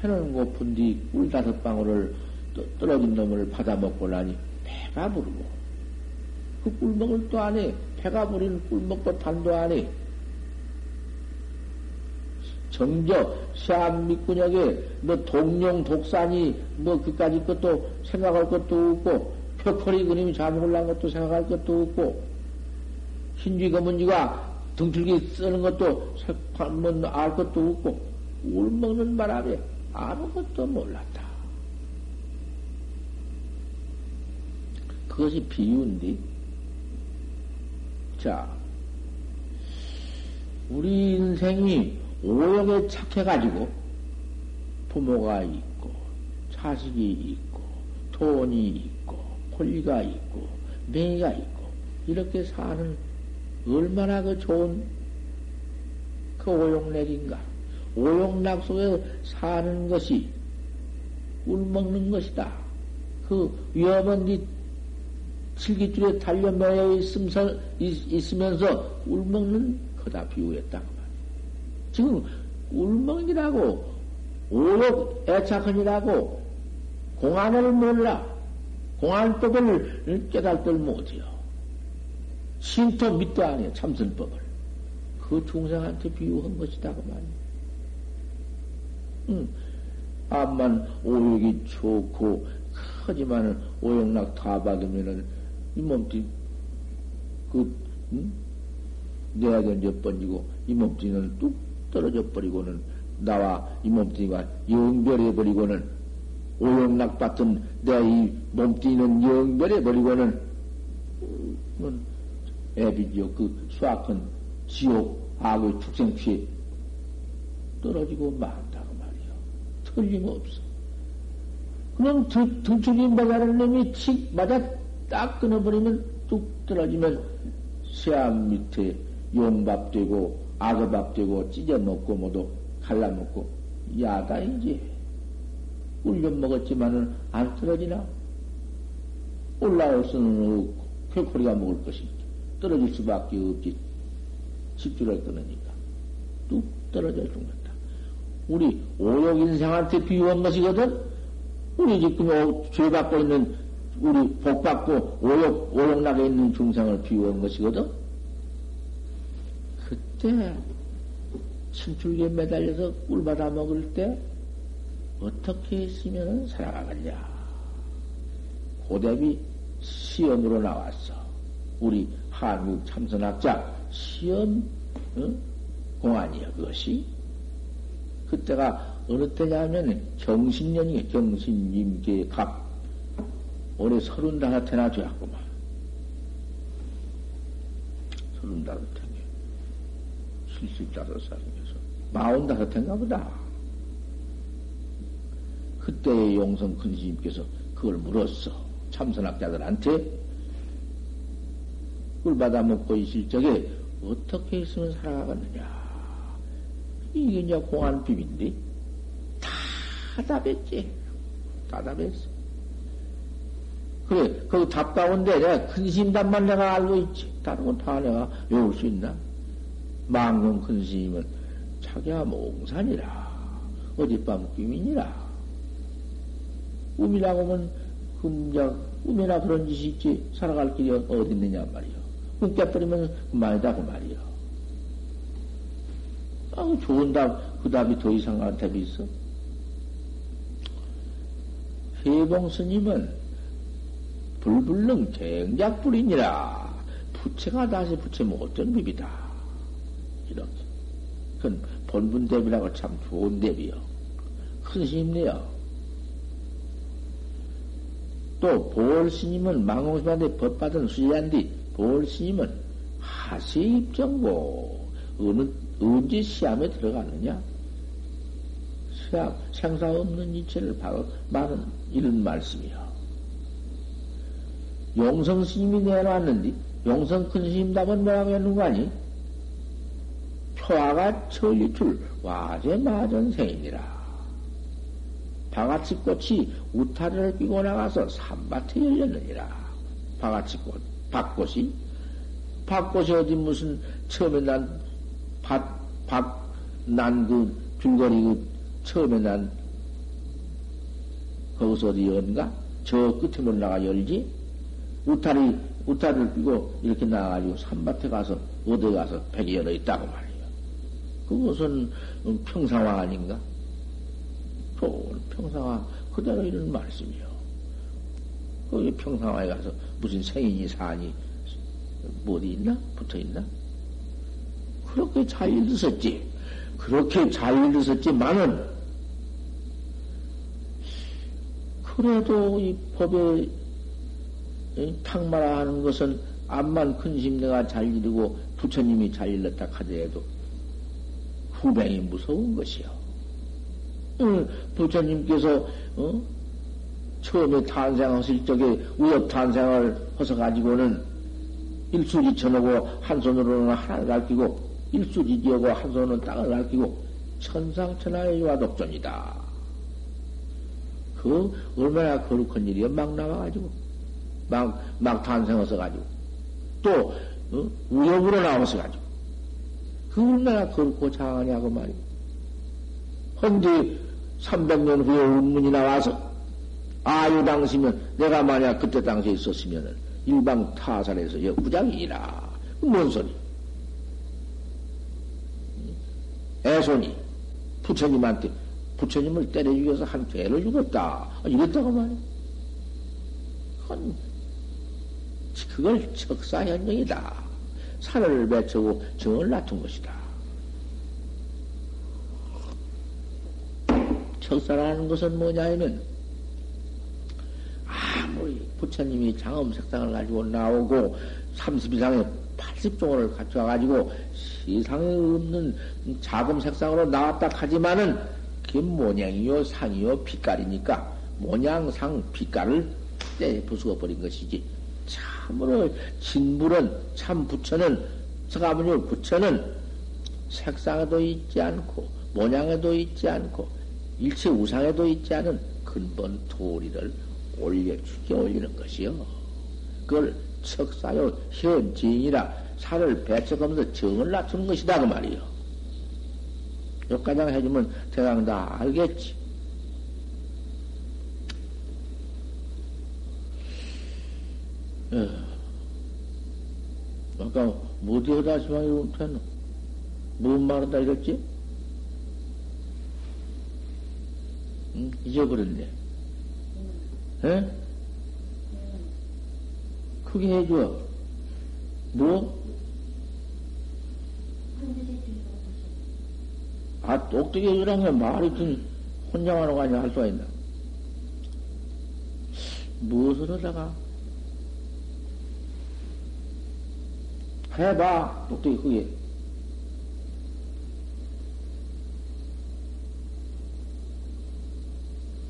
해는 고픈 뒤꿀 다섯 방울을 떨어진 놈을 받아먹고 나니 배가 부르고 그 꿀먹을 또안 해. 배가 부린 꿀먹도 단도 안 해. 정저, 시암미꾼역에 뭐 동룡, 독산이 뭐 그까지 것도 생각할 것도 없고, 표커리 그림이 잡아먹으려는 것도 생각할 것도 없고, 흰쥐 검은쥐가 등줄기 쓰는 것도 뭐알 것도 없고, 울 먹는 바람에 아무것도 몰랐다. 그것이 비유인데, 자, 우리 인생이 오역에 착해가지고 부모가 있고, 자식이 있고, 돈이 있고, 권리가 있고, 명예가 있고, 이렇게 사는 얼마나 그 좋은 그 오용락인가. 오용락 속에 사는 것이 꿀 먹는 것이다. 그 위험한 게 칠기줄에 달려 매여 있으면서, 울먹는 거다 비유했다고 말이야. 지금 울먹이라고 오욕 애착은이라고 공안을 몰라. 공안법을 깨달들 못해요. 신토 밑도 아니에요. 참선법을. 그 중생한테 비유한 것이다. 그 말이에요. 응. 암만 오욕이 좋고, 하지만 오욕락 다 받으면은 이 몸뚱이, 그, 응? 내야 견져 번지고, 이 몸뚱이는 뚝 떨어져 버리고는 나와 이 몸뚱이가 영별해 버리고는 오용락 받던 내이 몸뚱이는 영별해 버리고는 애비지요 그 수악한 지옥 악의 축생취에 떨어지고 만다고 말이요. 틀림없어. 그럼 등축인 바다는 놈이 칙 맞아 딱 끊어버리면 뚝 떨어지면 새암 밑에 용밥 되고 악어밥 되고 찢어 먹고 모두 갈라 먹고. 야다인지 울려 먹었지만은 안 떨어지나? 올라올 수는 없고 쾌코리가 먹을 것이 떨어질 수밖에 없지. 집주를 끊으니까. 뚝 떨어져 죽는다. 우리 오욕 인생한테 비유한 것이거든. 우리 지금 죄 받고 있는 우리 복 받고 오욕 오욕락에 있는 중생을 비유한 것이거든. 그때 침출기에 매달려서 꿀 받아 먹을 때 어떻게 했으면 살아가겠냐. 고대비 시험으로 나왔어. 우리 한국 참선학자 시험 어? 공안이야 그것이. 그때가 어느 때냐면 경신년이 경신임계 갑 올해 서른 다섯 해나 되었구만. 서른 다섯 해. 75살이면서 마흔 다섯 해인가 보다. 그때의 용성 큰 스님께서 그걸 물었어. 참선학자들한테 꿀 받아 먹고 있을 적에 어떻게 있으면 살아가겠느냐. 이게 이제 공안비인데 다 답했지. 다 답했어. 그래, 그답 가운데 내가 큰 심답만 내가 알고 있지. 다른 건 다 내가 외울 수 있나? 망공 큰 스님은 자기야 몽산이라. 어젯밤 꿈이니라. 꿈이라고 하면 금작 꿈이나 그런 짓이 있지 살아갈 길이 어디 있느냐 말이요. 꿈 깨버리면 그만이다 그 말이요. 아, 좋은 답, 그 답이 더 이상한 답이 있어. 해봉 스님은 불불능 갱작불이니라. 부채가 다시 부채 못된 법이다. 이렇게. 그건 본분 대비라고 참 좋은 대비요. 큰 스님네요. 또, 보월 스님은 망공스한테 법받은 수지한뒤 보월 스님은 하세 입정고, 어느, 언제 시암에 들어가느냐? 시암, 생사 없는 이체를 바로 말은 이런 말씀이요. 용성 스님이 내놓았는데, 용성 큰 스님 답은 뭐라고 했는 거 아니? 초아가 천리출 와제 마전생이니라. 바가지 꽃이 우타리를 끼고 나가서 산밭에 열렸느니라. 바가지 꽃, 밭꽃이? 밭꽃이 어디 무슨 처음에 난 밭, 밭, 난 그 줄거리 그 처음에 난 거기서 어디 연가? 저 끝에 올라가 열지? 우타리, 우타리를 끼고 이렇게 나가가지고 산밭에 가서 어디 가서 백이 열어 있다고 말이야. 그것은 평상화 아닌가? 좋은 평상화 그대로 이런 말씀이요. 거기 평상화에 가서 무슨 생인이 뭐 어디 있나? 붙어 있나? 그렇게 잘 읽었었지. 그렇게 잘 읽었었지만은 그래도 이 법에 탁마라 하는 것은 암만 근심 내가 잘 읽고 부처님이 잘 읽었다 하더라도 후배이 무서운 것이요. 응, 부처님께서 어? 처음에 탄생하실 적에 우엽 탄생을 해서 가지고는 일수지 쳐놓고 한 손으로는 하나를 가르치고 일수지 지어고 한 손으로는 땅을 가르치고 천상천하의 유화독존이다. 그 얼마나 거룩한 일이야 막 나와가지고 막, 막 탄생해서 가지고. 또, 어? 우역으로 나와서 가지고. 그 얼마나 그렇고 장하냐고 말이야. 헌데 300년 후에 운문이 나와서 아유 당시면 내가 만약 그때 당시에 있었으면은 일방 타산해서 역부장이라. 뭔 소리? 애손이 부처님한테 부처님을 때려 죽여서 한 죄를 죽었다. 이랬다고 말이야. 그걸 척사현정이다. 산을 맺히고 정을 낳은 것이다. 척사라는 것은 뭐냐 하면 아무리 부처님이 장엄 색상을 가지고 나오고 30 이상의 80종을 갖춰가지고 세상에 없는 자금 색상으로 나왔다 하지만은 그게 모양이요, 상이요, 빛깔이니까 모양상 빛깔을 떼 부수어 버린 것이지. 참으로 진불은 참 부처는 서가문율 부처는 색상에도 있지 않고 모양에도 있지 않고 일체 우상에도 있지 않은 근본 도리를 올려 죽여 올리는 것이요. 그걸 척사요 현지인이라 살을 배척하면서 정을 낮추는 것이다 그 말이요. 여기까지 해주면 대강 다 알겠지. 예. 아까 하시면 이거 못했노? 뭔 말한다 이랬지? 응? 잊어버렸네. 예? 크게 해줘. 뭐? 아, 똑똑히 해주라면 말이 좀 혼자만 하고 아니 할 수가 있나? 무엇을 하다가? 해봐, 똑똑히 크게.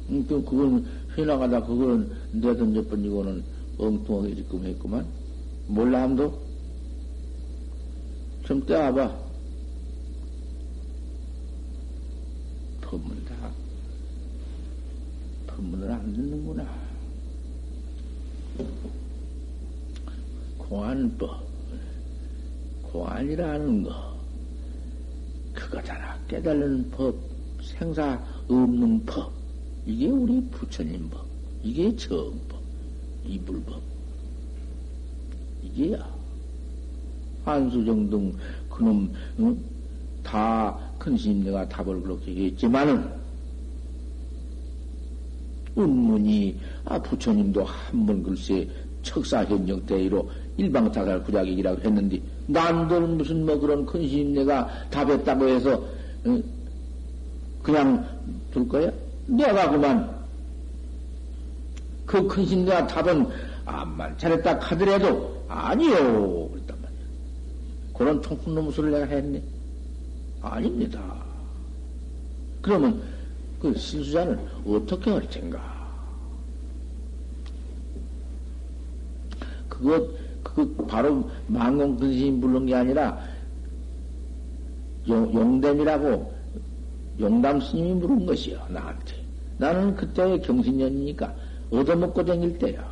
음, 또 그건 해나가다 그거는 내던 몇 번이고는 엉뚱하게 지금 했구만. 몰라, 함도? 좀 떼와봐. 법문 다, 법문을 안 듣는구나. 공안법, 공안이라는 거, 그거잖아. 깨달는 법, 생사 없는 법. 이게 우리 부처님 법. 이게 정법. 이불법. 이게야. 한수정 등 그놈 응? 다큰 스님네가 답을 그렇게 했지만은 운문이 아 부처님도 한 번 글쎄 척사 현정 대의로 일방타살 구작이라고 했는데 난들 무슨 뭐 그런 큰 스님네가 답했다고 해서 응? 그냥 둘 거야? 내가 그만 그큰 스님네가 답은 암만 잘했다 하더라도 아니요 그랬단 말이야. 그런 통큰 놈수를 내가 했네. 아닙니다. 그러면 그 신수자는 어떻게 할 텐가? 그것, 그 바로 망공 근신 부른 게 아니라 용, 용됨이라고 용담 스님이 물은 것이요, 나한테. 나는 그때의 경신년이니까 얻어먹고 다닐 때야.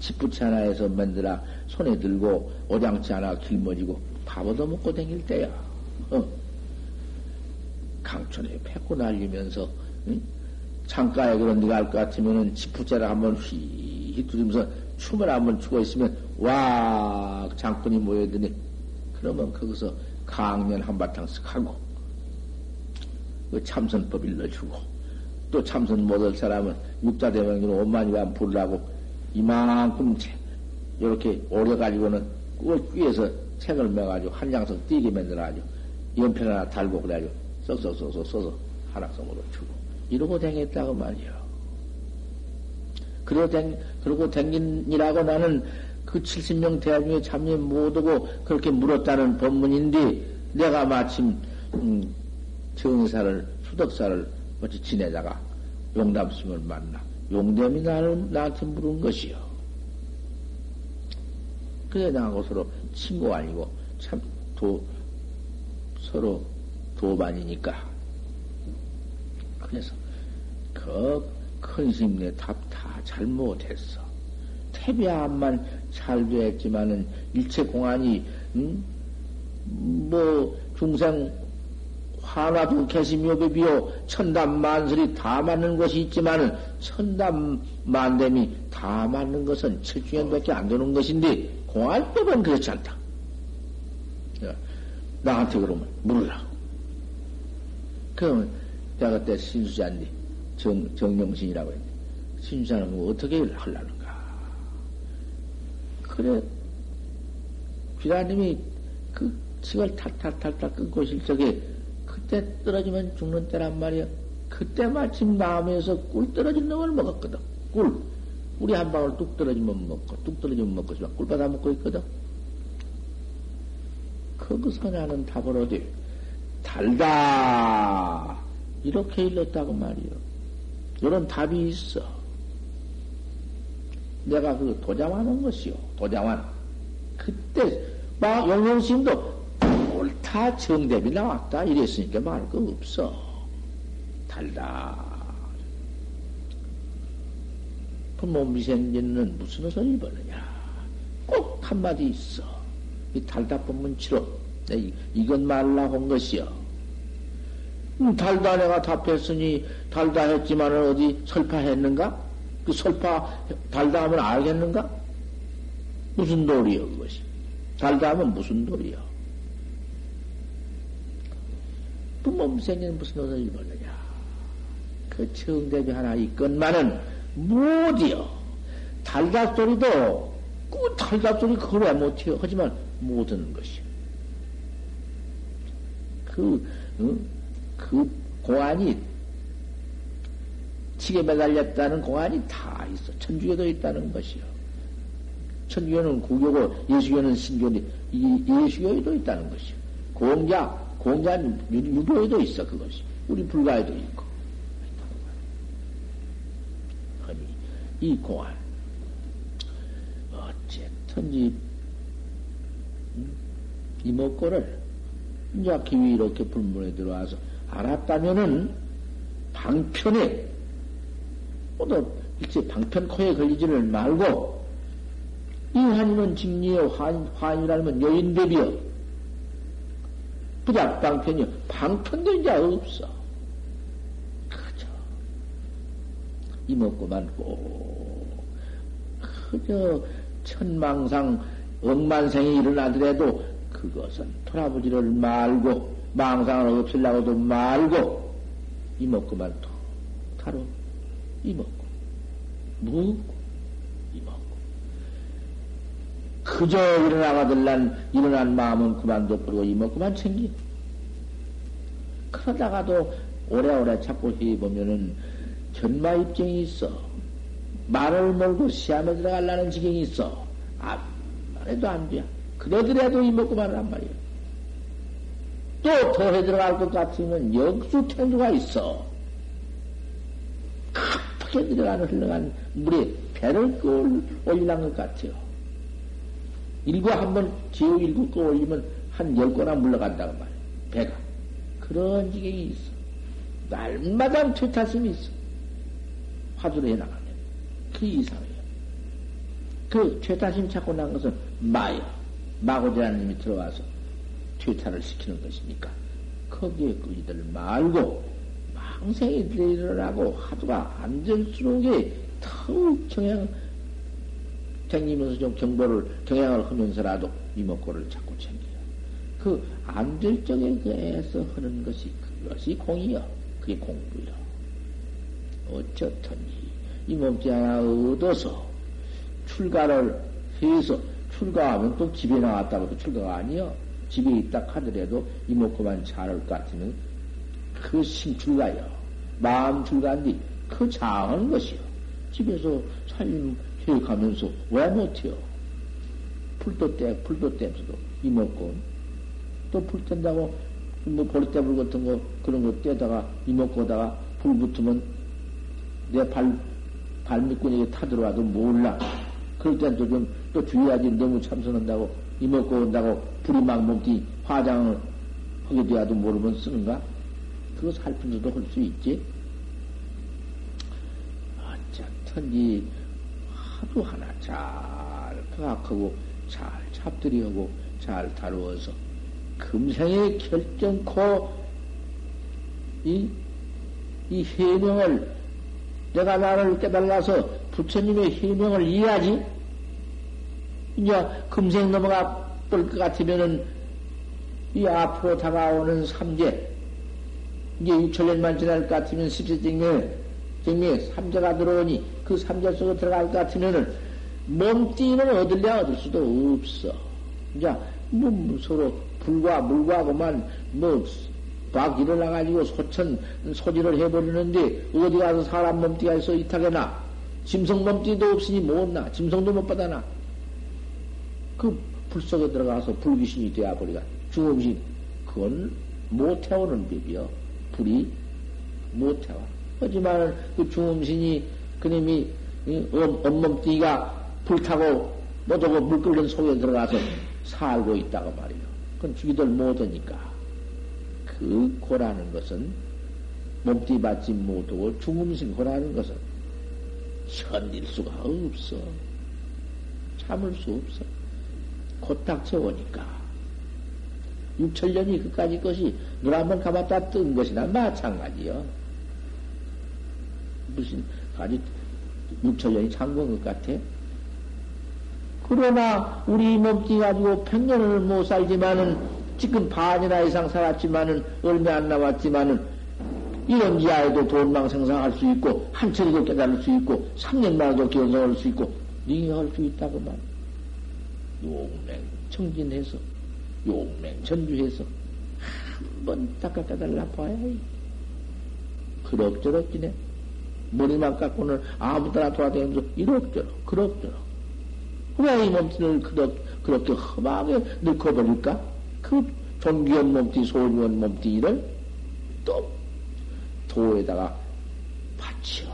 집부치 하나에서 만들어 손에 들고 오장치 하나 길머지고 밥 얻어먹고 다닐 때야. 어. 강촌에 패고 날리면서 응? 창가에 그런 데가 할것 같으면은 지푸자를 한번 휘 두리면서 춤을 한번 추고 있으면 와 장군이 모여드니 그러면 거기서 강면 한바탕 쓱 하고 그 참선법 일러주고 또 참선 못할 사람은 육자대명으로 오만이만 부르라고 이만큼 이렇게 오려가지고는 그걸 위에서 책을 매가지고 한 장석 띄게 만들어가지고 연필 하나 달고 그래가지고 썩썩썩썩 써서 한학성으로 주고 이러고 댕겼다고 말이야. 그러고 댕, 그러고 댕긴이라고 나는 그 70명 대학 중에 참여 못하고 그렇게 물었다는 법문인데 내가 마침 음, 정사를 수덕사를 어찌 지내다가 용담스님을 만나 용담이 나를 나한테 물은 것이요. 그래 나하고 서로 친구 아니고 참 도, 서로 도반이니까. 그래서 그큰 스님네 답다 잘못했어. 태비함만 잘 됐지만은 일체 공안이 음? 뭐 중생 하나도 개심요배비요 천담 만설이 다 맞는 것이 있지만은 천담 만됨이 다 맞는 것은 칠중현밖에 안 되는 것인데 공안법은 그렇지 않다. 나한테 그러면 물으라고. 그러면 내가 그때 신수자인데 정, 정명신이라고 했는데 신수자는 뭐 어떻게 하려는가. 그래 비라님이 그 칙을 탈탈탈탈 끊고 있을 적에 그때 떨어지면 죽는 때란 말이야. 그때 마침 나무에서 꿀 떨어진 놈을 먹었거든. 꿀. 꿀이 한 방울 뚝 떨어지면 먹고, 뚝 떨어지면 먹고, 꿀 받아 먹고 있거든. 거기서 나는 답을 어디, 달다. 이렇게 일렀다고 말이요. 이런 답이 있어. 내가 그 도자완한 것이요. 도자완. 그때, 막 영영심도 옳다 정답이 나왔다 이랬으니까 말할 거 없어. 달다. 그몸미생진은 무슨 옷을 입었느냐? 꼭 한마디 있어. 이 달다 법문치로 이건 말라고 한 것이여. 음, 달다 내가 답했으니 달다 했지만 어디 설파했는가? 그 설파 달다 하면 알겠는가? 무슨 도리여 그것이? 달다 하면 무슨 도리여? 그 몸생에는 무슨 옷을 입었느냐? 그 청대비 하나 있건만은 못이여. 달다 소리도 그 달다 소리 왜 못해요? 하지만 못하는 것이요. 그, 어? 그 공안이 칙에 매달렸다는 공안이 다 있어. 천주교도 있다는 것이요. 천주교는 구교고 예수교는 신교니 예수교에도 있다는 것이요. 공자 공자는 유도에도 있어, 그것이. 우리 불가에도 있고. 아니, 이 공안, 어쨌든지, 이목고를, 이제 기위 이렇게 불문에 들어와서 알았다면은, 방편에, 또, 일체 방편 코에 걸리지를 말고, 이 환이는 직리여 환, 환이라면 여인대비여. 부작 방편이 방편된 자 없어. 그저 이먹고만 꼭 그저 천망상 억만생이 일어나더라도 그것은 돌아보지를 말고 망상을 없애려고도 말고 이먹고만 타로 이 먹고 묵고 이 먹고 그저 일어나가들란 일어난 마음은 그만둬 버리고 이 먹고만 챙기. 그러다가도 오래오래 자꾸 해보면은 전마 입증이 있어. 말을 몰고 시험에 들어가려는 지경이 있어. 아, 말해도 안 돼. 그러더라도 이먹고만 한 말이야. 또 더해 들어갈 것 같으면 역수 태도가 있어. 들어가는 흘러간 물에 배를 끌 올리는 것 같아요. 일구 한번 지우 일구 거 올리면 한 열 거나 물러간다고 말이야. 배가. 그런 지경이 있어. 날마다 퇴타심이 있어. 화두를 해나가면. 그 이상이에요. 그 퇴타심 찾고 난 것은 마야. 마고대라님이 들어와서 퇴타를 시키는 것이니까. 거기에 끌리들 말고, 망생이 일어나고 화두가 안 될수록에 더욱 경향, 댕기면서 좀 경보를, 경향을 하면서라도 이목구를 자꾸 챙겨요. 그, 안될 적에 그 애서 하는 것이, 그것이 공이요. 그게 공부요. 어쩌든지, 이 몸뚱이 하나 얻어서, 출가를 해서, 출가하면 또 집에 나왔다고 도 출가가 아니요. 집에 있다 하더라도 이목구만 잘할 것 같으면, 그 심출가요. 마음 출가인데, 그 장하는 것이요. 집에서 살림, 계획하면서 왜 못해요? 풀도 떼, 풀도 떼면서도 이먹고 또 풀 뗀다고 뭐 보리떼불 같은 거 그런 거 떼다가 이먹고다가 불 붙으면 내 발, 발밑구멍에 타들어와도 몰라. 그럴 땐 또 좀 또 주의하지 너무 참선한다고 이먹고 온다고 불이 막 먹기 화장을 하게 돼야도 모르면 쓰는가? 그거 살피면서도 할 수 있지? 어쨌든지 하루 하나 잘 파악하고 잘 잡들이하고 잘 다루어서 금생에 결정코 이, 이 해명을 내가 나를 깨달아서 부처님의 해명을 이해하지? 이제 금생 넘어가 볼 것 같으면은 이 앞으로 다가오는 삼재 이제 6천년만 지날 것 같으면 십세증명에 증명에 삼재가 들어오니 그 삼재 속에 들어갈 것 같으면은 몸띠는 얻을래 얻을 수도 없어. 이제 뭐 서로 불과 물과 그만 뭐 막 일어나가지고 소천 소지를 해버리는데 어디 가서 사람 몸띠가 있어? 이탁에나. 짐승 몸띠도 없으니 못나? 짐승도 못 받아나? 그 불속에 들어가서 불귀신이 되어버리가 중음신 그건 못 태우는 법이요 불이 못 태워 하지만 그 중음신이 그님이 온몸띠가 불타고 못하고 물 끓는 속에 들어가서 살고 있다고 말이요. 그건 죽이들 못하니까. 그 고라는 것은 몸띠 받지 못하고 중음신 고라는 것은 견딜 수가 없어. 참을 수 없어. 곧 닥쳐오니까. 6천년이 그까지 것이 눈 한번 감았다 뜬 것이나 마찬가지요. 무슨 가지 6천년이 잠근 것 같아? 그러나 우리 몸뚱이 가지고 백년을 못 살지만은 지금 반이나 이상 살았지만은 얼마 안 남았지만은 이런 지하에도 돈망 생성할 수 있고 한철에도 깨달을 수 있고 3년만에도 견성할 수 있고 능행할 수 있다고 말. 용맹 청진해서 용맹 전주해서 한 번 닦아 깨달라 봐야 해. 그럭저럭 지내. 머리만 깎고는 아무 데나 돌아다니면서 이럭저럭 그럭저럭 왜 이 몸뚱이를 그렇게 험하게 늙어버릴까? 그 존귀한 몸뚱이, 소중한 몸뚱이를 또 도에다가 받쳐.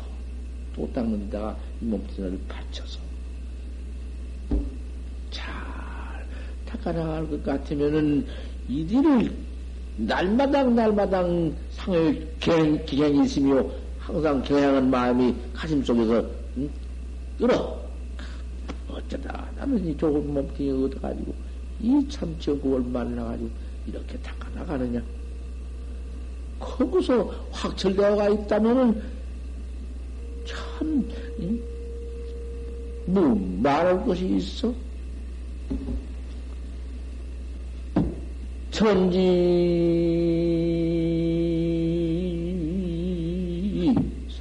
도 닦는 데다가 이 몸뚱이를 받쳐서 닦아나갈 것 같으면은 이들을 날마당 날마당 상의 기행이 있으며 항상 경향한 마음이 가슴 속에서 응? 끌어 어쩌다 나는 이 좋은 몸뚱이 얻어가지고 이 참치국을 만나가지고 이렇게 닦아 나가느냐? 거기서 확철되어가 있다면은 참, 응? 뭐, 말할 것이 있어? 천지.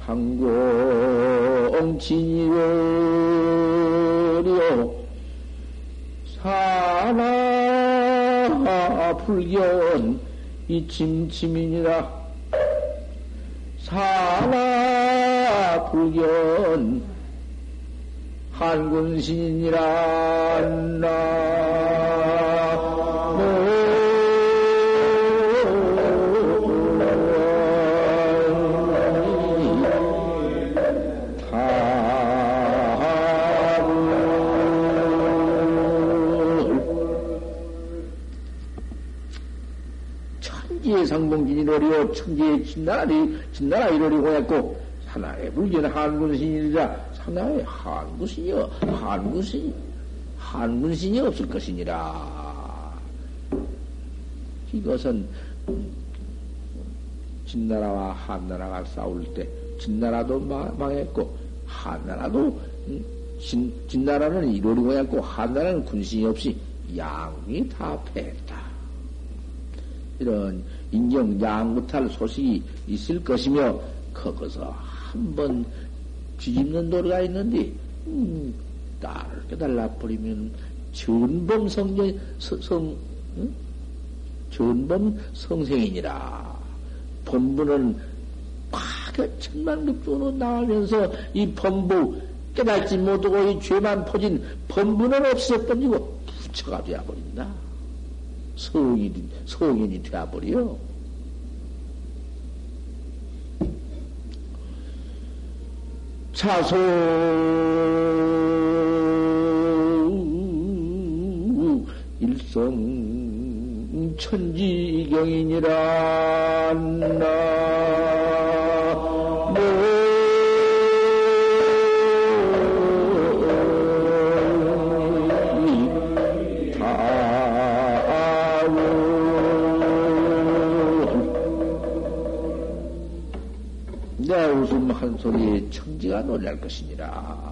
상공 진이로 사나 불견 이 침침이니라. 사나 불견 한군신이니라 나 이로리오 천지의 진나라리 진나라 이로리고 했고 하나의 불견 한군신이라 하나의 한군신이여 한군신 한군신이 없을 것이니라 이것은 진나라와 한나라가 싸울 때 진나라도 망했고 한나라도 진, 진나라는 이로리고 했고 한나라는 군신이 없이 양이 다 패했다. 이런 인정 양못할 소식이 있을 것이며 거기서 한번 뒤집는 도리가 있는데 음, 나를 깨달라 버리면 전범 성전 성 응? 전범 성생이니라 본부는 파괴 천만급조로 나오면서 이 범부 깨닫지 못하고 이 죄만 퍼진 범부는 없어버리고 부처가 되어버린다. 성인이, 성인이 되어버려. 자소 일성 천지경이니라 나 소리에 청지가 놀랄 것이니라.